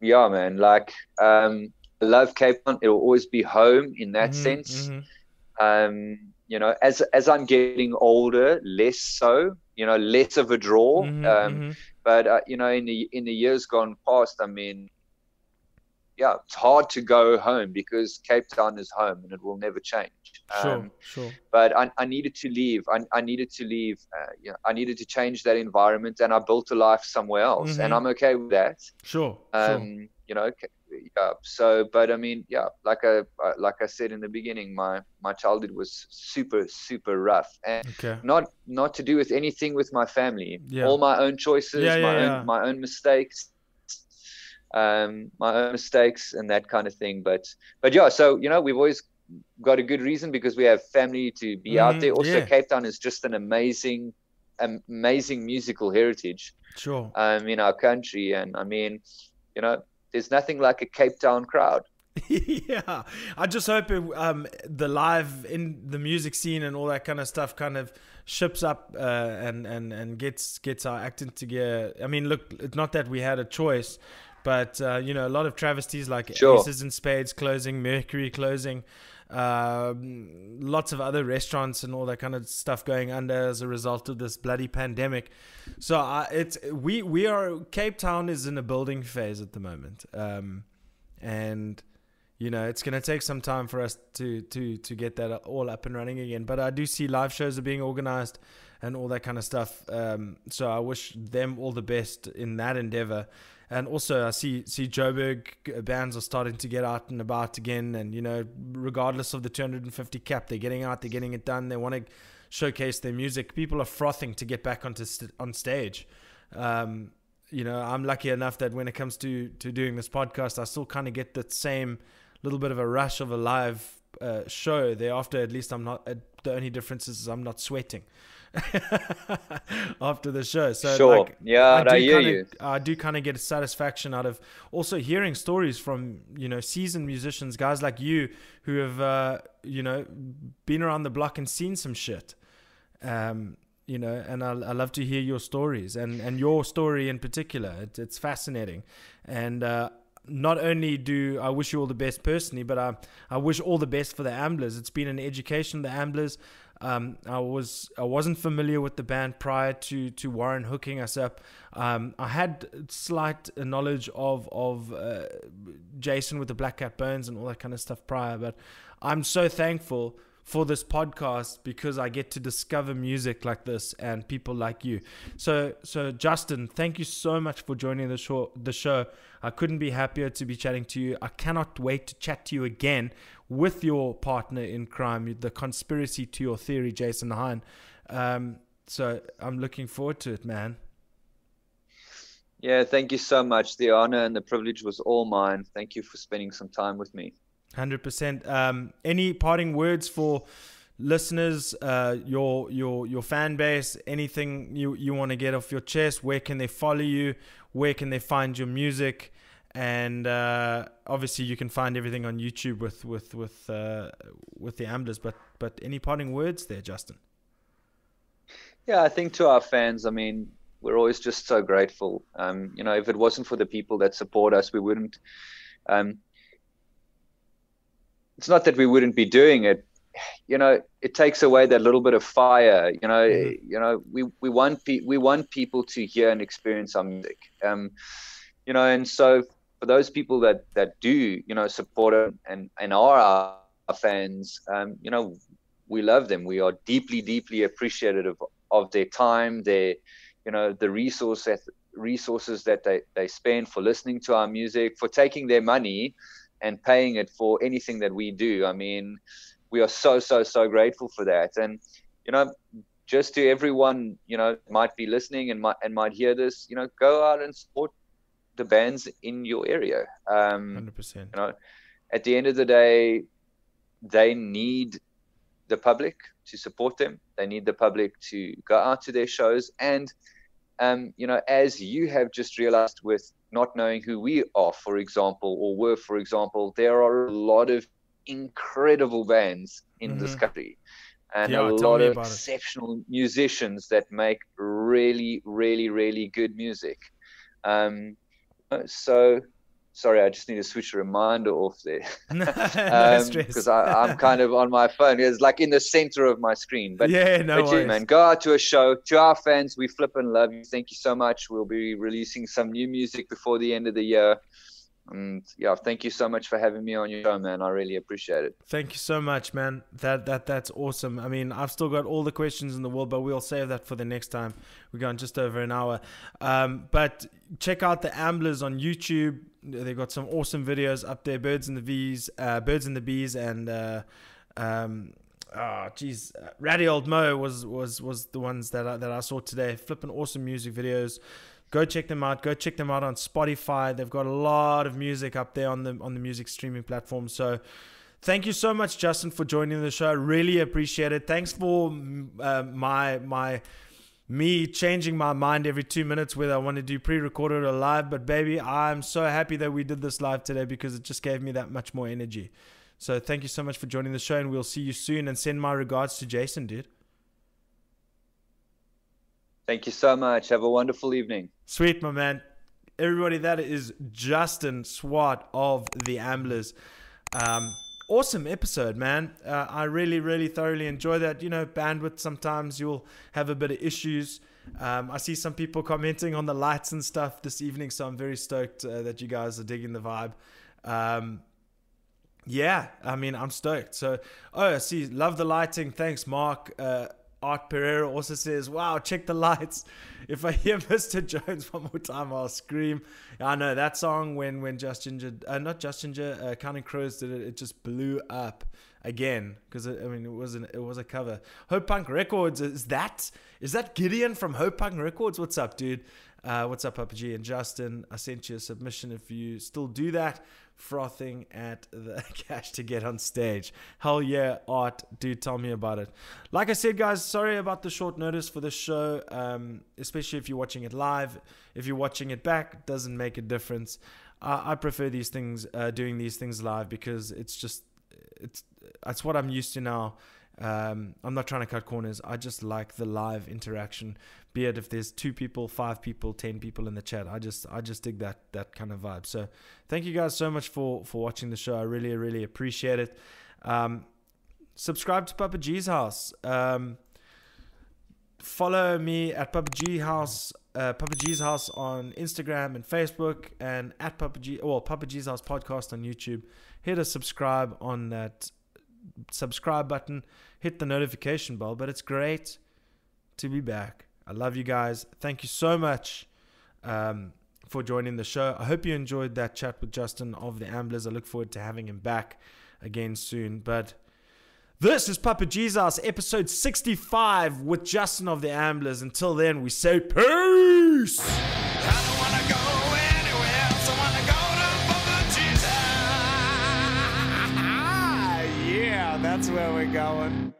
Speaker 2: yeah, man, like um, I love Cape Town. It'll always be home in that mm-hmm, sense. Mm-hmm. Um, you know, as as I'm getting older, less so. You know, less of a draw. Mm-hmm, um, mm-hmm. but uh, you know, in the in the years gone past, I mean, yeah, it's hard to go home because Cape Town is home and it will never change.
Speaker 1: Sure, um, sure.
Speaker 2: But I, I needed to leave. I, I needed to leave. Uh, you know, I needed to change that environment, and I built a life somewhere else, mm-hmm. and I'm okay with that.
Speaker 1: Sure.
Speaker 2: Um,
Speaker 1: sure.
Speaker 2: you know, yeah. So, but I mean, yeah, like I like I said in the beginning, my my childhood was super super rough, and okay. not not to do with anything with my family. Yeah. All my own choices, yeah, yeah, my own my own mistakes um, my own mistakes and that kind of thing. But but yeah, so you know we've always got a good reason because we have family to be mm, out there. Also, yeah. Cape Town is just an amazing, amazing musical heritage.
Speaker 1: Sure.
Speaker 2: Um, in our country, and I mean, you know, there's nothing like a Cape Town crowd. [laughs]
Speaker 1: yeah, I just hope it, um, the live in the music scene and all that kind of stuff kind of ships up uh, and and and gets gets our acting together. I mean, look, it's not that we had a choice, but uh, you know, a lot of travesties like sure. Aces and Spades closing, Mercury closing, um, lots of other restaurants and all that kind of stuff going under as a result of this bloody pandemic. So uh, it's we we are Cape Town is in a building phase at the moment, um, and you know it's going to take some time for us to to to get that all up and running again. But I do see live shows are being organized and all that kind of stuff. Um, so I wish them all the best in that endeavor and also I see see Joburg bands are starting to get out and about again, and you know, regardless of the 250 cap, they're getting out, they're getting it done. They want to showcase their music. People are frothing to get back onto st- on stage. Um, you know, I'm lucky enough that when it comes to to doing this podcast, I still kind of get that same little bit of a rush of a live uh, show. Thereafter, at least I'm not. Uh, the only difference is I'm not sweating. [laughs] after the show. So
Speaker 2: sure,
Speaker 1: like,
Speaker 2: yeah, I,
Speaker 1: I
Speaker 2: hear kinda, you.
Speaker 1: I do kind of get satisfaction out of also hearing stories from you know seasoned musicians, guys like you who have uh, you know been around the block and seen some shit. Um, you know, and I, I love to hear your stories and, and your story in particular. It, it's fascinating, and uh, not only do I wish you all the best personally, but I I wish all the best for the Amblers. It's been an education, the Amblers. Um, I was I wasn't familiar with the band prior to to Warren hooking us up. Um, I had slight knowledge of of uh, Jason with the Black Cat Bones and all that kind of stuff prior, but I'm so thankful for this podcast because I get to discover music like this and people like you. So so Justin, thank you so much for joining the show the show. I couldn't be happier to be chatting to you. I cannot wait to chat to you again with your partner in crime, the conspiracy to your theory, Jason Hein. Um, so I'm looking forward to it, man.
Speaker 2: Yeah, thank you so much. The honor and the privilege was all mine. Thank you for spending some time with me.
Speaker 1: 100%. Um, any parting words for listeners, uh, your your your fan base, anything you, you want to get off your chest? Where can they follow you? Where can they find your music? and uh, obviously you can find everything on YouTube with with with uh, with the Amblers. But but any parting words there, Justin?
Speaker 2: Yeah, I think to our fans, I mean, we're always just so grateful. Um, you know, if it wasn't for the people that support us, we wouldn't. Um, it's not that we wouldn't be doing it. You know, it takes away that little bit of fire. You know, mm-hmm. you know, we we want pe- we want people to hear and experience our music. Um, you know, and so for those people that that do you know support it and and are our, fans um, you know we love them we are deeply deeply appreciative of, of their time their you know the resource that, resources that they, they spend for listening to our music for taking their money and paying it for anything that we do i mean we are so so so grateful for that and you know just to everyone you know might be listening and might and might hear this you know go out and support the bands in your area. Um, 100%. You know, at the end of the day, they need the public to support them. They need the public to go out to their shows. And, um, you know, as you have just realized with not knowing who we are, for example, or were, for example, there are a lot of incredible bands in mm-hmm. this country. and yeah, a lot of exceptional it. musicians that make really, really, really good music. Um, so sorry, I just need to switch a reminder off there. [laughs] Because [laughs] [laughs] um, I'm kind of on my phone. It's like in the center of my screen. But
Speaker 1: yeah, no
Speaker 2: but yeah, man, go out to a show. To our fans, we flip and love you. Thank you so much. We'll be releasing some new music before the end of the year. And yeah, thank you so much for having me on your show, man. I really appreciate it.
Speaker 1: Thank you so much, man. That that that's awesome. I mean, I've still got all the questions in the world, but we'll save that for the next time. We're going just over an hour. Um, but check out the Amblers on YouTube. They've got some awesome videos up there. Birds and the Bees, uh, Birds and the Bees, and uh, um, oh geez, Ratty Old Mo was was was the ones that I, that I saw today. Flipping awesome music videos go check them out. Go check them out on Spotify. They've got a lot of music up there on the on the music streaming platform. So thank you so much, Justin, for joining the show. Really appreciate it. Thanks for uh, my my me changing my mind every two minutes whether I want to do pre-recorded or live. But baby, I'm so happy that we did this live today because it just gave me that much more energy. So thank you so much for joining the show, and we'll see you soon. And send my regards to Jason, dude.
Speaker 2: Thank you so much. Have a wonderful evening.
Speaker 1: Sweet, my man. Everybody, that is Justin Swart of the Amblers. Um, awesome episode, man. Uh, I really, really thoroughly enjoy that. You know, bandwidth, sometimes you'll have a bit of issues. Um, I see some people commenting on the lights and stuff this evening, so I'm very stoked uh, that you guys are digging the vibe. Um, yeah, I mean, I'm stoked. So, oh, I see, love the lighting. Thanks, Mark. Uh, Art Pereira also says, "Wow, check the lights." [laughs] If I hear [laughs] Mr. Jones one more time, I'll scream. I know that song when when Just Jinjer, uh, not Just Jinjer, uh, Counting Crows did it. It just blew up again because I mean it was an, it was a cover. Hope Punk Records is that is that Gideon from Hope Punk Records? What's up, dude? Uh, what's up, Papa G and Justin? I sent you a submission. If you still do that, frothing at the [laughs] cash to get on stage. Hell yeah, art. Dude, tell me about it. Like I said, guys, sorry about the short notice for this show, um, especially if you're watching it live. If you're watching it back, doesn't make a difference. I prefer these things, uh, doing these things live because it's just, it's, it's what I'm used to now. Um, I'm not trying to cut corners. I just like the live interaction be it if there's two people, five people, ten people in the chat. I just I just dig that that kind of vibe. So thank you guys so much for for watching the show. I really really appreciate it. Um, subscribe to Papa G's house. Um, follow me at Papa G House, uh, Papa G's House on Instagram and Facebook, and at Papa G, well Papa G's House podcast on YouTube. Hit a subscribe on that subscribe button. Hit the notification bell. But it's great to be back. I love you guys. Thank you so much um, for joining the show. I hope you enjoyed that chat with Justin of the Amblers. I look forward to having him back again soon. But this is Papa G's, episode 65 with Justin of the Amblers. Until then, we say peace. That's where we're going.